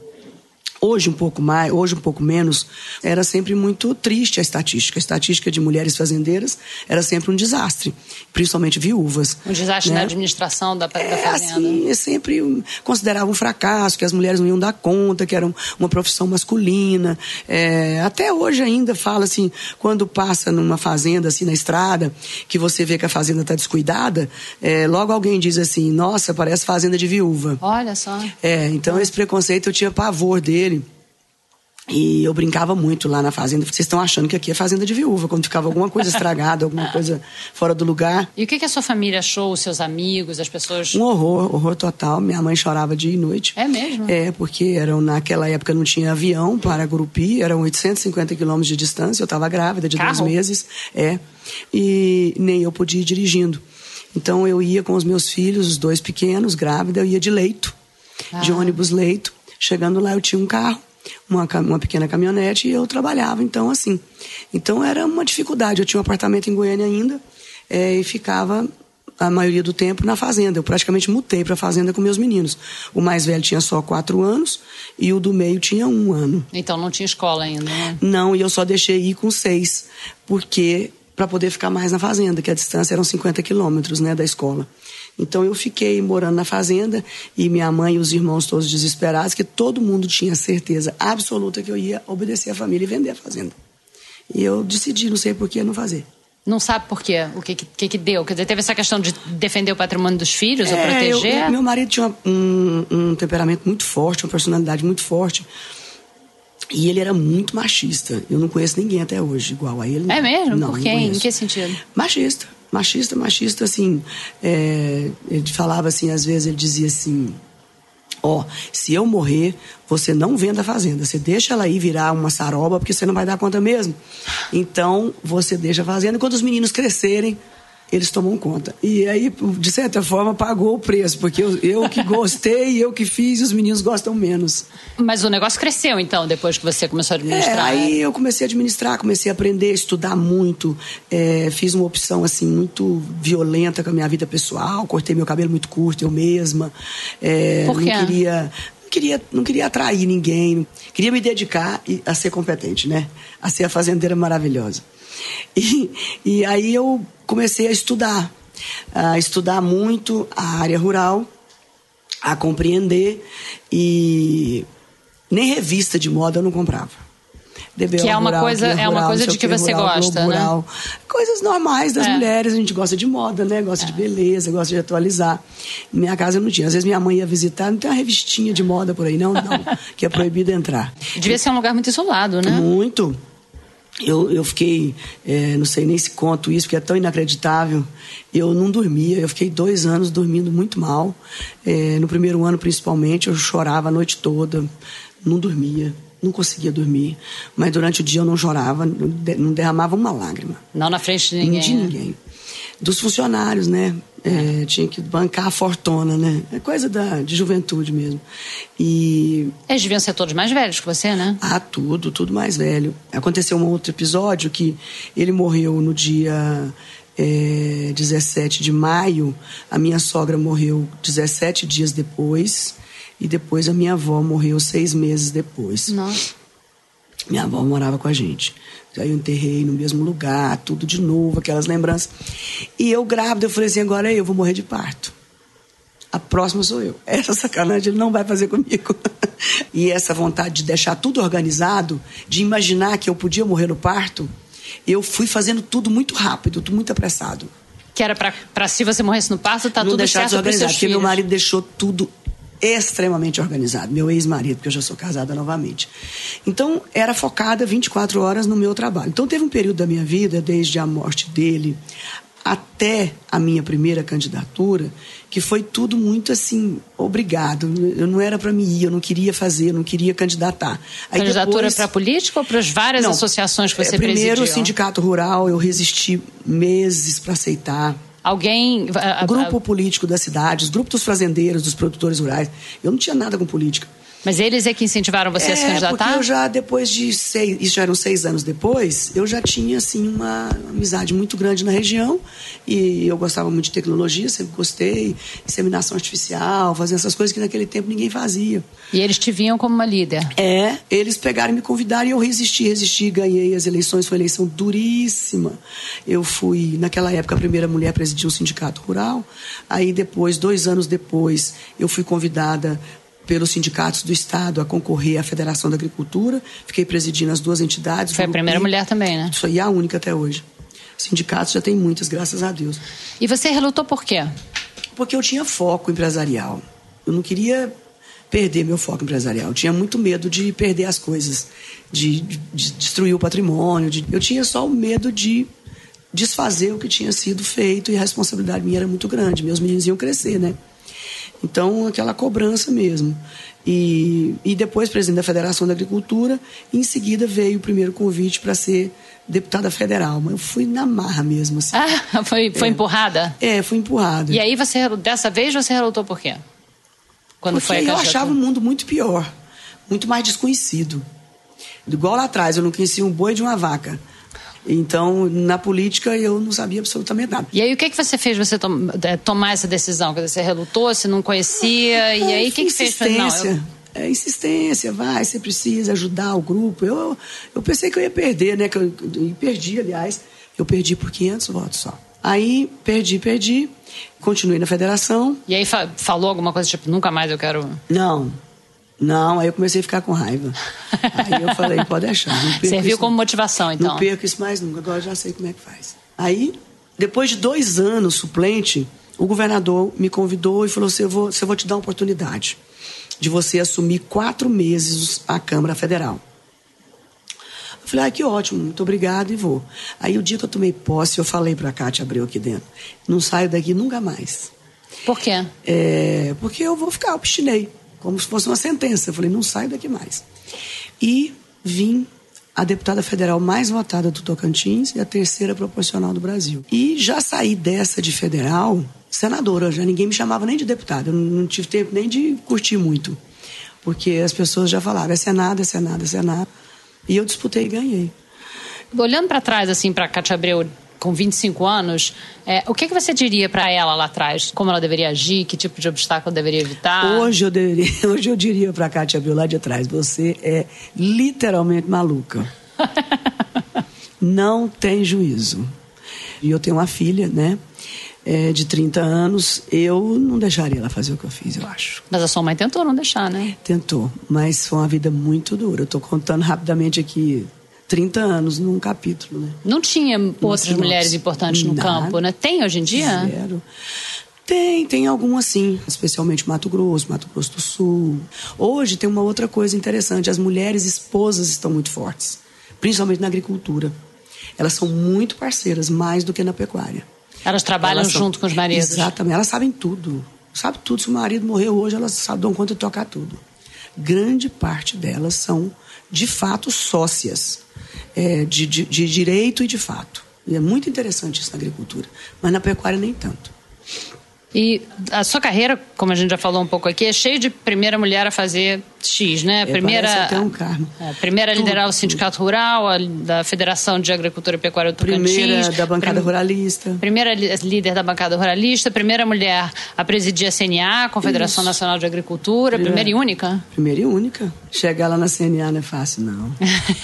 Hoje um pouco mais, hoje um pouco menos, era sempre muito triste a estatística. A estatística de mulheres fazendeiras era sempre um desastre, principalmente viúvas. Um desastre né? na administração da, da é, fazenda. Assim, é sempre considerava um fracasso, que as mulheres não iam dar conta, que era uma profissão masculina. É, até hoje ainda fala assim, quando passa numa fazenda assim na estrada, que você vê que a fazenda está descuidada, é, logo alguém diz assim, nossa, parece fazenda de viúva. Olha só. É, então esse preconceito eu tinha pavor dele E eu brincava muito lá na fazenda. Vocês estão achando que aqui é fazenda de viúva, quando ficava alguma coisa estragada, alguma coisa fora do lugar. E o que, que a sua família achou, os seus amigos, as pessoas? Um horror, horror total. Minha mãe chorava dia e noite. É mesmo? É, porque eram, naquela época não tinha avião para Gurupi, eram 850 quilômetros de distância. Eu estava grávida de Carro? dois meses. É. E nem eu podia ir dirigindo. Então eu ia com os meus filhos, os dois pequenos, grávida, eu ia de leito, de Ah. ônibus leito. Chegando lá eu tinha um carro, uma, uma pequena caminhonete e eu trabalhava, então assim. Então era uma dificuldade. Eu tinha um apartamento em Goiânia ainda eh, e ficava a maioria do tempo na fazenda. Eu praticamente mutei para a fazenda com meus meninos. O mais velho tinha só quatro anos e o do meio tinha um ano. Então não tinha escola ainda, né? Não, e eu só deixei ir com seis, porque para poder ficar mais na fazenda, que a distância eram 50 quilômetros, né, da escola. Então eu fiquei morando na fazenda e minha mãe e os irmãos todos desesperados, que todo mundo tinha certeza absoluta que eu ia obedecer a família e vender a fazenda. E eu decidi, não sei por que, não fazer. Não sabe por quê? O que, que, que deu? Quer dizer, teve essa questão de defender o patrimônio dos filhos ou É, proteger? eu- meu marido tinha um, um temperamento muito forte, uma personalidade muito forte. E ele era muito machista. Eu não conheço ninguém até hoje igual a ele. É mesmo? Não, por quê? Em que sentido? Machista. Machista, machista, assim. é, ele falava assim, às vezes ele dizia assim. Ó, se eu morrer, você não venda a fazenda. Você deixa ela aí virar uma saroba, porque você não vai dar conta mesmo. Então, você deixa a fazenda. Quando os meninos crescerem, eles tomam conta. E aí, de certa forma, pagou o preço, porque eu, eu que gostei, eu que fiz, e os meninos gostam menos. Mas o negócio cresceu, então, depois que você começou a É, administrar. aí eu comecei a administrar, comecei a aprender, estudar muito. É, fiz uma opção assim muito violenta com a minha vida pessoal. Cortei meu cabelo muito curto, eu mesma. É, Por quê? Não queria, não queria, não queria atrair ninguém. Queria me dedicar a ser competente, né? A ser a fazendeira maravilhosa. E, e aí eu comecei a estudar, a estudar muito a área rural, a compreender e nem revista de moda eu não comprava. DBO Que é uma rural, coisa- Guia é uma rural, coisa de o que quê, você rural, gosta, né? rural. Coisas normais das É. mulheres, a gente gosta de moda, né? Gosta de beleza, gosta de atualizar. Em minha casa não tinha. Às vezes minha mãe ia visitar, não tem uma revistinha de moda por aí, não, não. que é proibido entrar. Devia ser um lugar muito isolado, né? Muito. Eu, eu fiquei, é, não sei nem se conto isso, porque é tão inacreditável. Eu não dormia, eu fiquei dois anos dormindo muito mal. É, no primeiro ano, principalmente, eu chorava a noite toda, não dormia, não conseguia dormir. Mas durante o dia eu não chorava, não de- não derramava uma lágrima. Não na frente de ninguém. De né? ninguém. Dos funcionários, né? É, tinha que bancar a fortuna, né? É coisa da, de juventude mesmo. E Eles deviam ser todos mais velhos que você, né? ah, tudo, tudo mais velho. Aconteceu um outro episódio que ele morreu no dia é, 17 de maio. A minha sogra morreu 17 dias depois. E depois a minha avó morreu seis meses depois. Nossa. Minha avó morava com a gente. Aí eu enterrei no mesmo lugar, tudo de novo, aquelas lembranças. E eu grávida, eu falei assim, agora eu vou morrer de parto. A próxima sou eu. Essa sacanagem ele não vai fazer comigo. e essa vontade de deixar tudo organizado, de imaginar que eu podia morrer no parto, eu fui fazendo tudo muito rápido, tudo muito apressado. Que era pra, pra se você morresse no parto, tá não tudo deixar certo desorganizado, seus porque meu marido deixou tudo extremamente organizado. Meu ex-marido, porque eu já sou casada novamente. Então, era focada 24 horas no meu trabalho. Então, teve um período da minha vida, desde a morte dele até a minha primeira candidatura, que foi tudo muito assim, obrigado. Eu não era para me ir, eu não queria fazer, eu não queria candidatar. Aí Candidatura pra política ou pras várias Não, associações que é, você Primeiro, o presidiu? sindicato rural, eu resisti meses para aceitar Alguém... a- a- grupo político da cidade, os grupos dos fazendeiros, dos produtores rurais. Eu não tinha nada com política. Mas eles é que incentivaram você a se é, candidatar? porque eu já, depois de seis, isso já eram seis anos depois, eu já tinha, assim, uma amizade muito grande na região e eu gostava muito de tecnologia, sempre gostei, inseminação artificial, fazer essas coisas que naquele tempo ninguém fazia. E eles te viam como uma líder. É, eles pegaram e me convidaram e eu resisti, resisti, ganhei as eleições, foi uma eleição duríssima. Eu fui, naquela época, a primeira mulher a presidir um sindicato rural. Aí depois, dois anos depois, eu fui convidada pelos sindicatos do Estado a concorrer à Federação da Agricultura. Fiquei presidindo as duas entidades. Foi a primeira mulher também, né? Isso aí é a única até hoje. Sindicatos já tem muitas, graças a Deus. E você relutou por quê? Porque eu tinha foco empresarial. Eu não queria perder meu foco empresarial. Eu tinha muito medo de perder as coisas, de, de, de destruir o patrimônio. De, eu tinha só o medo de desfazer o que tinha sido feito e a responsabilidade minha era muito grande. Meus meninos iam crescer, né? Então, aquela cobrança mesmo. E, e depois presidente da Federação da Agricultura. em seguida veio o primeiro convite para ser deputada federal. Mas eu fui na marra mesmo. Assim. Ah, foi, foi é. empurrada? É, fui empurrada. E aí você, dessa vez você relutou por quê? Quando Porque foi eu achava o mundo muito pior, muito mais desconhecido. Igual lá atrás, eu não conhecia um boi de uma vaca. Então, na política, eu não sabia absolutamente nada. E aí, o que, que você fez você tom é, tomar essa decisão? Você relutou, você não conhecia? Ah, e aí, o que, que fez? Não, eu... É insistência, vai, você precisa ajudar o grupo. Eu, eu pensei que eu ia perder, né? Que eu, eu perdi, aliás. Eu perdi por 500 votos só. Aí, perdi, perdi. Continuei na federação. E aí, fa falou alguma coisa tipo, nunca mais eu quero... Não, não, aí eu comecei a ficar com raiva. Aí eu falei, pode deixar. Serviu como motivação, então? Não perco isso mais nunca, agora já sei como é que faz. Aí, depois de dois anos suplente, o governador me convidou e falou assim: eu vou, eu vou te dar uma oportunidade de você assumir quatro meses a Câmara Federal. Eu falei, ah, que ótimo, muito obrigado e vou. Aí o dia que eu tomei posse, eu falei para a Cátia Abreu aqui dentro: não saio daqui nunca mais. Por quê? É, porque eu vou ficar, obstinei como se fosse uma sentença. Eu falei, não saio daqui mais. E vim a deputada federal mais votada do Tocantins e a terceira proporcional do Brasil. E já saí dessa de federal senadora, já ninguém me chamava nem de deputada, eu não tive tempo nem de curtir muito. Porque as pessoas já falavam, é Senado, é Senado, é Senado. E eu disputei e ganhei. Olhando para trás, assim, para Cátia Abreu, com 25 anos, é, o que, que você diria para ela lá atrás? Como ela deveria agir? Que tipo de obstáculo deveria evitar? Hoje eu, deveria, hoje eu diria para a Cátia Bill lá de trás: você é literalmente maluca. Não tem juízo. E eu tenho uma filha, né? É, de 30 anos, eu não deixaria ela fazer o que eu fiz, eu acho. Mas a sua mãe tentou não deixar, né? Tentou, mas foi uma vida muito dura. Eu estou contando rapidamente aqui 30 anos num capítulo, né? Não tinha outras Nossa, mulheres importantes no nada, campo, né? Tem hoje em dia? Zero. Tem, tem algumas sim, especialmente Mato Grosso, Mato Grosso do Sul. Hoje tem uma outra coisa interessante: as mulheres esposas estão muito fortes, principalmente na agricultura. Elas são muito parceiras, mais do que na pecuária. Elas trabalham elas são, junto com os maridos? Exatamente, elas sabem tudo. Sabe tudo. Se o marido morreu hoje, elas sabem, dão conta de tocar tudo. Grande parte delas são, de fato, sócias é, de, de, de direito e de fato. E é muito interessante isso na agricultura, mas na pecuária nem tanto. E a sua carreira, como a gente já falou um pouco aqui, é cheia de primeira mulher a fazer X, né? primeira, até um carmo. É, primeira a liderar o Sindicato Rural, a, da Federação de Agricultura e Pecuária do Tocantins. Primeira da bancada prim, ruralista. Primeira líder da bancada ruralista, primeira mulher a presidir a CNA, Confederação Isso. Nacional de Agricultura, primeira, primeira, e única. Primeira e única. Chegar lá na CNA não é fácil, não.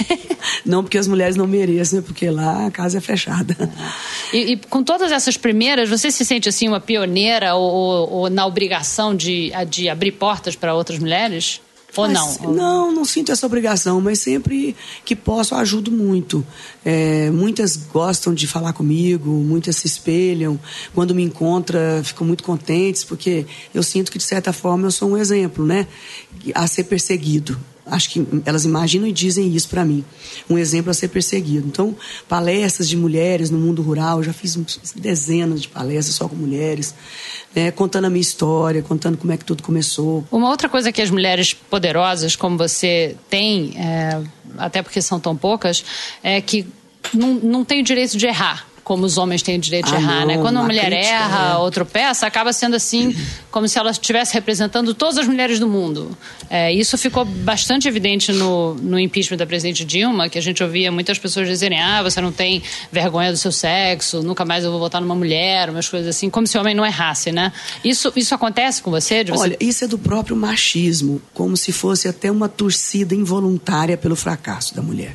não porque as mulheres não merecem, porque lá a casa é fechada. E, e com todas essas primeiras, você se sente assim uma pioneira ou, ou, ou na obrigação de, de abrir portas para outras mulheres? Ou mas, não? Não, não sinto essa obrigação, mas sempre que posso ajudo muito. É, muitas gostam de falar comigo, muitas se espelham. Quando me encontram, ficam muito contentes, porque eu sinto que, de certa forma, eu sou um exemplo, né? A ser perseguido acho que elas imaginam e dizem isso para mim. Um exemplo a ser perseguido. Então, palestras de mulheres no mundo rural, já fiz dezenas de palestras só com mulheres, né, contando a minha história, contando como é que tudo começou. Uma outra coisa que as mulheres poderosas, como você, têm, é, até porque são tão poucas, é que não, não tem o direito de errar como os homens têm o direito de ah, errar, né? não, né? Quando uma mulher crítica, erra é. ou tropeça, acaba sendo assim, como se ela estivesse representando todas as mulheres do mundo. É, isso ficou bastante evidente no, no impeachment da presidente Dilma, que a gente ouvia muitas pessoas dizerem: ah, você não tem vergonha do seu sexo, nunca mais eu vou votar numa mulher, umas coisas assim, como se o homem não errasse, né? Isso, isso acontece com você, você? Olha, isso é do próprio machismo, como se fosse até uma torcida involuntária pelo fracasso da mulher.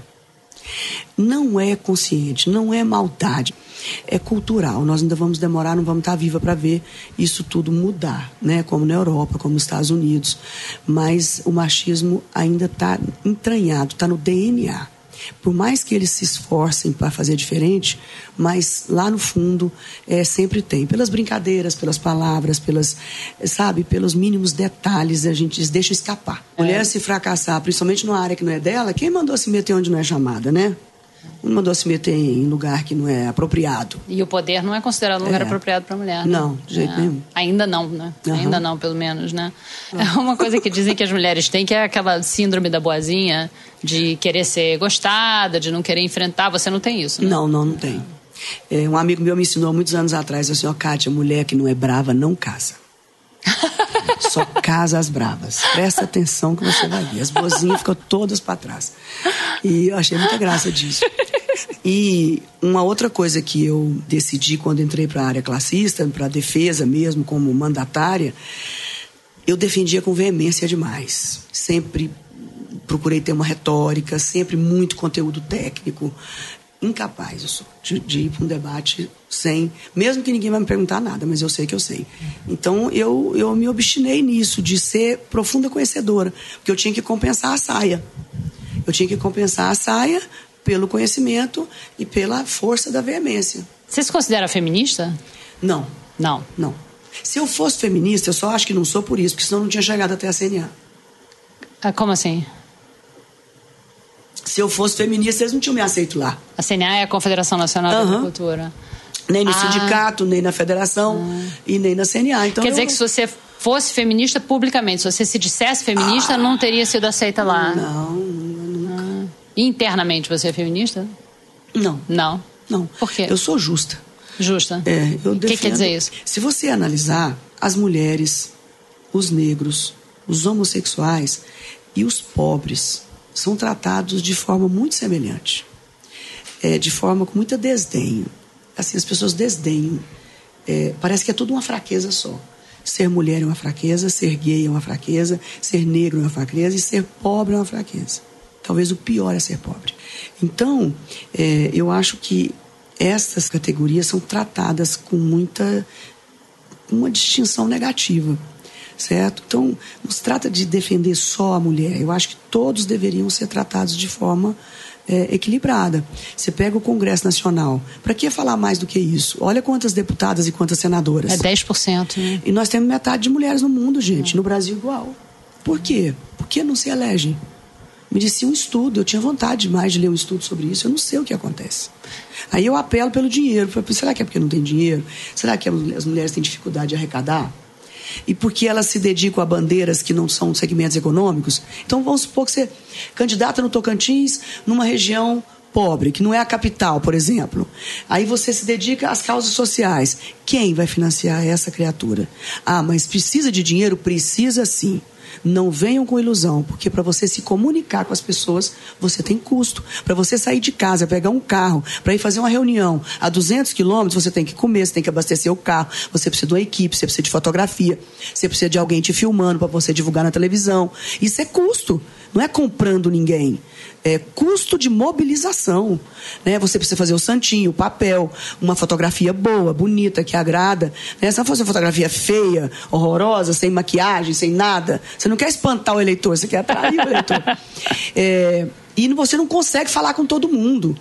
Não é consciente, não é maldade, é cultural. Nós ainda vamos demorar, não vamos estar viva para ver isso tudo mudar, né? Como na Europa, como nos Estados Unidos. Mas o machismo ainda está entranhado, está no DNA. por mais que eles se esforcem para fazer diferente, mas lá no fundo é, sempre tem. Pelas brincadeiras, pelas palavras, pelas, sabe, pelos mínimos detalhes, a gente deixa escapar. É. Mulher se fracassar, principalmente numa área que não é dela, quem mandou se meter onde não é chamada, né? Não mandou se meter em lugar que não é apropriado. E o poder não é considerado um lugar é. apropriado para mulher, né? Não, de jeito é. nenhum. Ainda não, né? Uhum. Ainda não, pelo menos, né? É uma coisa que dizem que as mulheres têm, que é aquela síndrome da boazinha, de querer ser gostada, de não querer enfrentar. Você não tem isso, né? Não, não, não tem. É, um amigo meu me ensinou muitos anos atrás, assim, ó, oh, Kátia, mulher que não é brava não casa. Só casa as bravas. Presta atenção que você vai ver. As boazinhas ficam todas para trás. E eu achei muita graça disso. E uma outra coisa que eu decidi quando entrei para a área classista, para a defesa mesmo, como mandatária, eu defendia com veemência demais. Sempre procurei ter uma retórica, sempre muito conteúdo técnico. Incapaz eu sou de, de ir para um debate sem, mesmo que ninguém vai me perguntar nada, mas eu sei que eu sei. Então eu, eu me obstinei nisso, de ser profunda conhecedora, porque eu tinha que compensar a saia. Eu tinha que compensar a saia pelo conhecimento e pela força da veemência. Você se considera feminista? Não. Não? Não. Se eu fosse feminista, eu só acho que não sou por isso, porque senão não tinha chegado até a CNA. Ah, como assim? Se eu fosse feminista, eles não tinham me aceito lá. A CNA é a Confederação Nacional uhum. da Agricultura. Nem no ah. sindicato, nem na federação ah. e nem na CNA. Então Quer eu... dizer que se você fosse feminista publicamente, se você se dissesse feminista, ah. não teria sido aceita lá? Não, nunca. Ah. Internamente você é feminista? Não. Não? Não. Por quê? Eu sou justa. Justa? É, eu O que quer dizer isso? Se você analisar as mulheres, os negros, os homossexuais e os pobres são tratados de forma muito semelhante. É, de forma com muita desdenho. Assim, as pessoas desdenham. É, parece que é tudo uma fraqueza só. Ser mulher é uma fraqueza, ser gay é uma fraqueza, ser negro é uma fraqueza e ser pobre é uma fraqueza. Talvez o pior é ser pobre. Então, é, eu acho que essas categorias são tratadas com muita uma distinção negativa, certo? Então, não se trata de defender só a mulher. Eu acho que todos deveriam ser tratados de forma é, equilibrada. Você pega o Congresso Nacional. Para que falar mais do que isso? Olha quantas deputadas e quantas senadoras. É 10%. Né? E nós temos metade de mulheres no mundo, gente. No Brasil, igual. Por quê? Por que não se elegem? Me disse um estudo. Eu tinha vontade mais de ler um estudo sobre isso. Eu não sei o que acontece. Aí eu apelo pelo dinheiro. Será que é porque não tem dinheiro? Será que as mulheres têm dificuldade de arrecadar? E porque elas se dedicam a bandeiras que não são segmentos econômicos? Então vamos supor que você candidata no Tocantins, numa região pobre, que não é a capital, por exemplo. Aí você se dedica às causas sociais. Quem vai financiar essa criatura? Ah, mas precisa de dinheiro? Precisa sim. Não venham com ilusão, porque para você se comunicar com as pessoas, você tem custo. Para você sair de casa, pegar um carro, para ir fazer uma reunião a 200 quilômetros, você tem que comer, você tem que abastecer o carro, você precisa de uma equipe, você precisa de fotografia, você precisa de alguém te filmando para você divulgar na televisão. Isso é custo. Não é comprando ninguém é, custo de mobilização. Né? Você precisa fazer o santinho, o papel, uma fotografia boa, bonita, que agrada. Né? Você não fazer uma fotografia feia, horrorosa, sem maquiagem, sem nada. Você não quer espantar o eleitor, você quer atrair o eleitor. É, e você não consegue falar com todo mundo.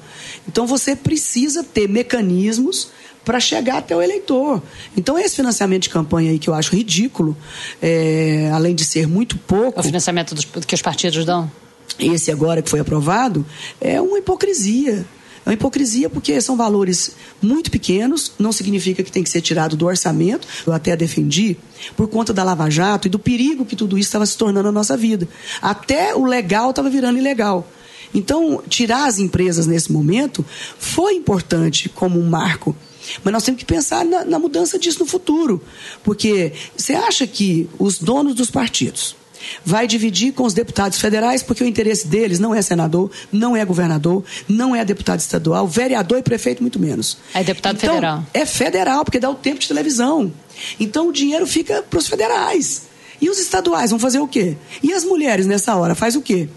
Então você precisa ter mecanismos para chegar até o eleitor. Então, esse financiamento de campanha aí que eu acho ridículo, é, além de ser muito pouco. O financiamento dos, que os partidos dão? Esse agora que foi aprovado, é uma hipocrisia. É uma hipocrisia porque são valores muito pequenos, não significa que tem que ser tirado do orçamento. Eu até defendi por conta da Lava Jato e do perigo que tudo isso estava se tornando na nossa vida. Até o legal estava virando ilegal. Então, tirar as empresas nesse momento foi importante como um marco. Mas nós temos que pensar na, na mudança disso no futuro. Porque você acha que os donos dos partidos, vai dividir com os deputados federais, porque o interesse deles não é senador, não é governador, não é deputado estadual, vereador e prefeito, muito menos. É deputado então, federal. É federal, porque dá o tempo de televisão. Então o dinheiro fica para os federais. E os estaduais vão fazer o quê? E as mulheres nessa hora faz o quê?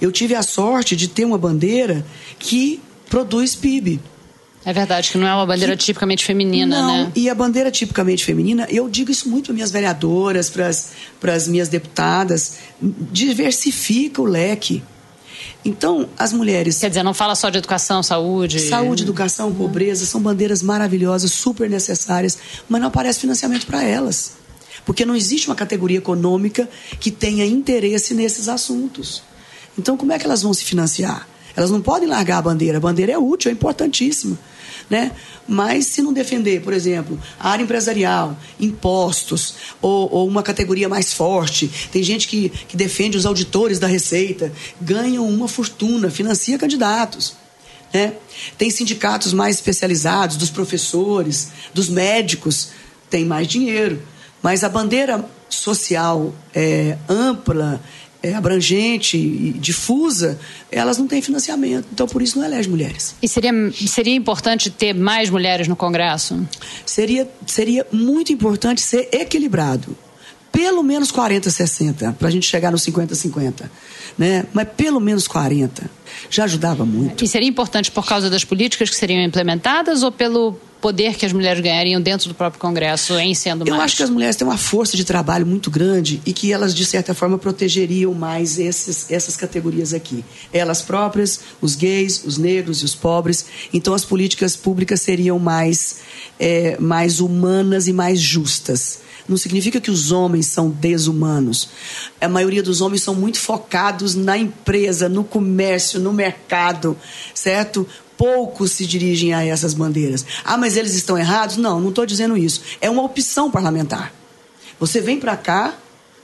Eu tive a sorte de ter uma bandeira que produz PIB. É verdade, que não é uma bandeira que... tipicamente feminina, não, né? E a bandeira tipicamente feminina, eu digo isso muito para minhas vereadoras, para as minhas deputadas, diversifica o leque. Então, as mulheres. Quer dizer, não fala só de educação, saúde. Saúde, educação, pobreza, são bandeiras maravilhosas, super necessárias, mas não aparece financiamento para elas. Porque não existe uma categoria econômica que tenha interesse nesses assuntos. Então, como é que elas vão se financiar? Elas não podem largar a bandeira. A bandeira é útil, é importantíssima. Né? Mas se não defender, por exemplo, a área empresarial, impostos, ou, ou, uma categoria mais forte, tem gente que, que defende os auditores da Receita, ganham uma fortuna, financia candidatos. Né? Tem sindicatos mais especializados, dos professores, dos médicos, tem mais dinheiro. Mas a bandeira social é, ampla é, abrangente e difusa, elas não têm financiamento. Então, por isso, não elege mulheres. E seria, seria importante ter mais mulheres no Congresso? Seria, seria muito importante ser equilibrado. Pelo menos 40, 60, para a gente chegar no 50, 50. Né? Mas pelo menos 40. Já ajudava muito. E seria importante por causa das políticas que seriam implementadas ou pelo poder que as mulheres ganhariam dentro do próprio Congresso em sendo mais? Eu acho que as mulheres têm uma força de trabalho muito grande e que elas, de certa forma, protegeriam mais esses, essas categorias aqui. Elas próprias, os gays, os negros e os pobres. Então, as políticas públicas seriam mais, é, mais humanas e mais justas. Não significa que os homens são desumanos. A maioria dos homens são muito focados na empresa, no comércio, no mercado, certo? poucos se dirigem a essas bandeiras. Ah, mas eles estão errados? Não, não estou dizendo isso. É uma opção parlamentar. Você vem para cá,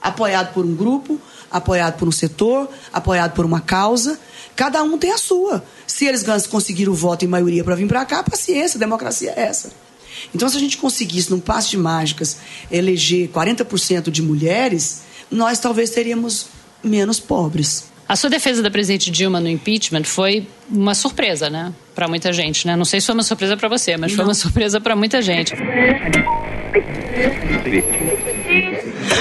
apoiado por um grupo, apoiado por um setor, apoiado por uma causa. Cada um tem a sua. Se eles conseguiram o voto em maioria para vir para cá, paciência, a democracia é essa. Então, se a gente conseguisse, num passo de mágicas, eleger 40% de mulheres, nós talvez teríamos menos pobres. A sua defesa da presidente Dilma no impeachment foi uma surpresa, né? Para muita gente, né? Não sei se foi uma surpresa para você, mas Não. foi uma surpresa para muita gente.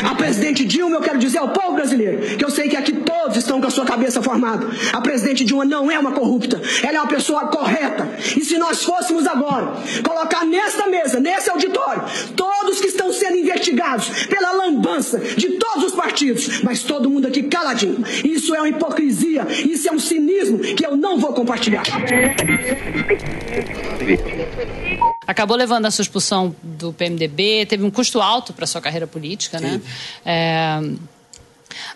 A presidente Dilma, eu quero dizer ao povo brasileiro, que eu sei que aqui todos estão com a sua cabeça formada. A presidente Dilma não é uma corrupta, ela é uma pessoa correta. E se nós fôssemos agora colocar nesta mesa, nesse auditório, todos que estão sendo investigados pela lambança de todos os partidos, mas todo mundo aqui caladinho. Isso é uma hipocrisia, isso é um cinismo que eu não vou compartilhar. Acabou levando a sua expulsão do PMDB, teve um custo alto para sua carreira política, né? É,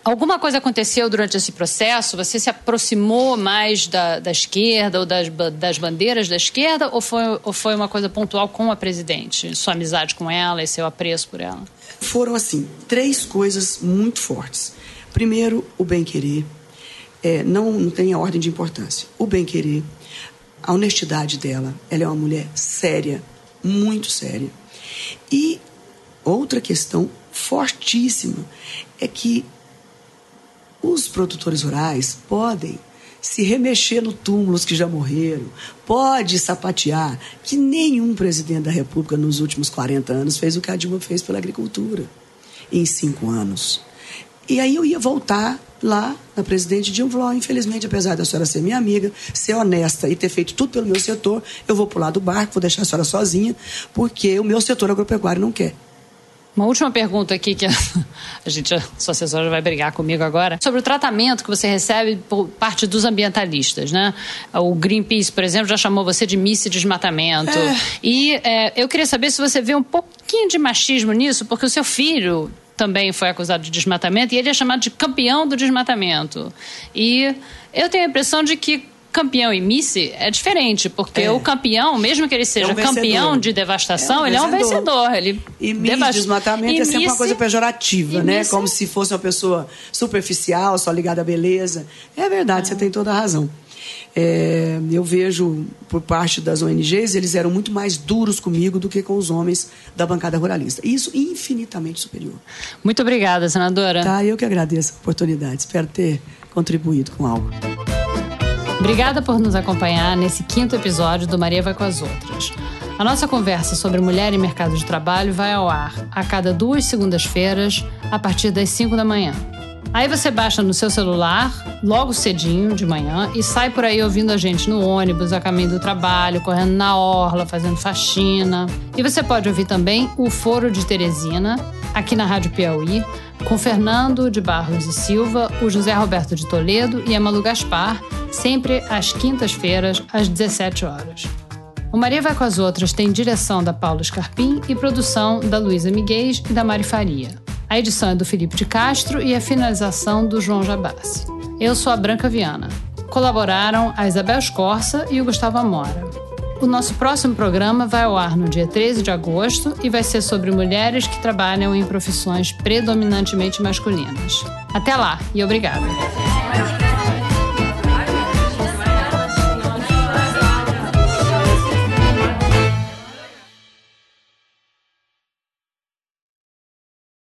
alguma coisa aconteceu durante esse processo? Você se aproximou mais da, da esquerda ou das, das bandeiras da esquerda ou foi, ou foi uma coisa pontual com a presidente? Sua amizade com ela e seu apreço por ela? Foram, assim, três coisas muito fortes. Primeiro, o bem-querer. É, não, não tem a ordem de importância. O bem-querer a honestidade dela. Ela é uma mulher séria, muito séria. E outra questão fortíssima é que os produtores rurais podem se remexer no túmulo os que já morreram, pode sapatear, que nenhum presidente da República nos últimos 40 anos fez o que a Dilma fez pela agricultura em cinco anos. E aí eu ia voltar lá na presidente Dilma falou: oh, infelizmente, apesar da senhora ser minha amiga, ser honesta e ter feito tudo pelo meu setor, eu vou pular do barco, vou deixar a senhora sozinha, porque o meu setor agropecuário não quer. Uma última pergunta aqui que a, gente, a sua assessora vai brigar comigo agora, sobre o tratamento que você recebe por parte dos ambientalistas, né? O Greenpeace, por exemplo, já chamou você de miss desmatamento. É. E é, eu queria saber se você vê um pouquinho de machismo nisso, porque o seu filho também foi acusado de desmatamento e ele é chamado de campeão do desmatamento. E eu tenho a impressão de que campeão e Miss é diferente, porque é. o campeão, mesmo que ele seja é um campeão de devastação, é um ele é um vencedor. Ele e Miss devast... desmatamento e é sempre Miss... uma coisa pejorativa, né? Miss... Como se fosse uma pessoa superficial, só ligada à beleza. É verdade, você tem toda a razão. É, eu vejo por parte das ONGs, eles eram muito mais duros comigo do que com os homens da bancada ruralista. Isso infinitamente superior. Muito obrigada, senadora. Tá, eu que agradeço a oportunidade. Espero ter contribuído com algo. Obrigada por nos acompanhar nesse quinto episódio do Maria Vai com as Outras. A nossa conversa sobre mulher e mercado de trabalho vai ao ar a cada duas segundas-feiras, a partir das 5 da manhã. Aí você baixa no seu celular, logo cedinho, de manhã, e sai por aí ouvindo a gente no ônibus, a caminho do trabalho, correndo na orla, fazendo faxina. E você pode ouvir também o Foro de Teresina, aqui na Rádio Piauí, com Fernando de Barros e Silva, o José Roberto de Toledo e a Malu Gaspar, sempre às quintas-feiras, às 17 horas. O Maria Vai com as Outras tem direção da Paula Scarpim e produção da Luísa Miguez e da Mari Faria. A edição é do Felipe de Castro e a finalização do João Jabassi. Eu sou a Branca Viana. Colaboraram a Isabel Escorça e o Gustavo Amora. O nosso próximo programa vai ao ar no dia 13 de agosto e vai ser sobre mulheres que trabalham em profissões predominantemente masculinas. Até lá e obrigada!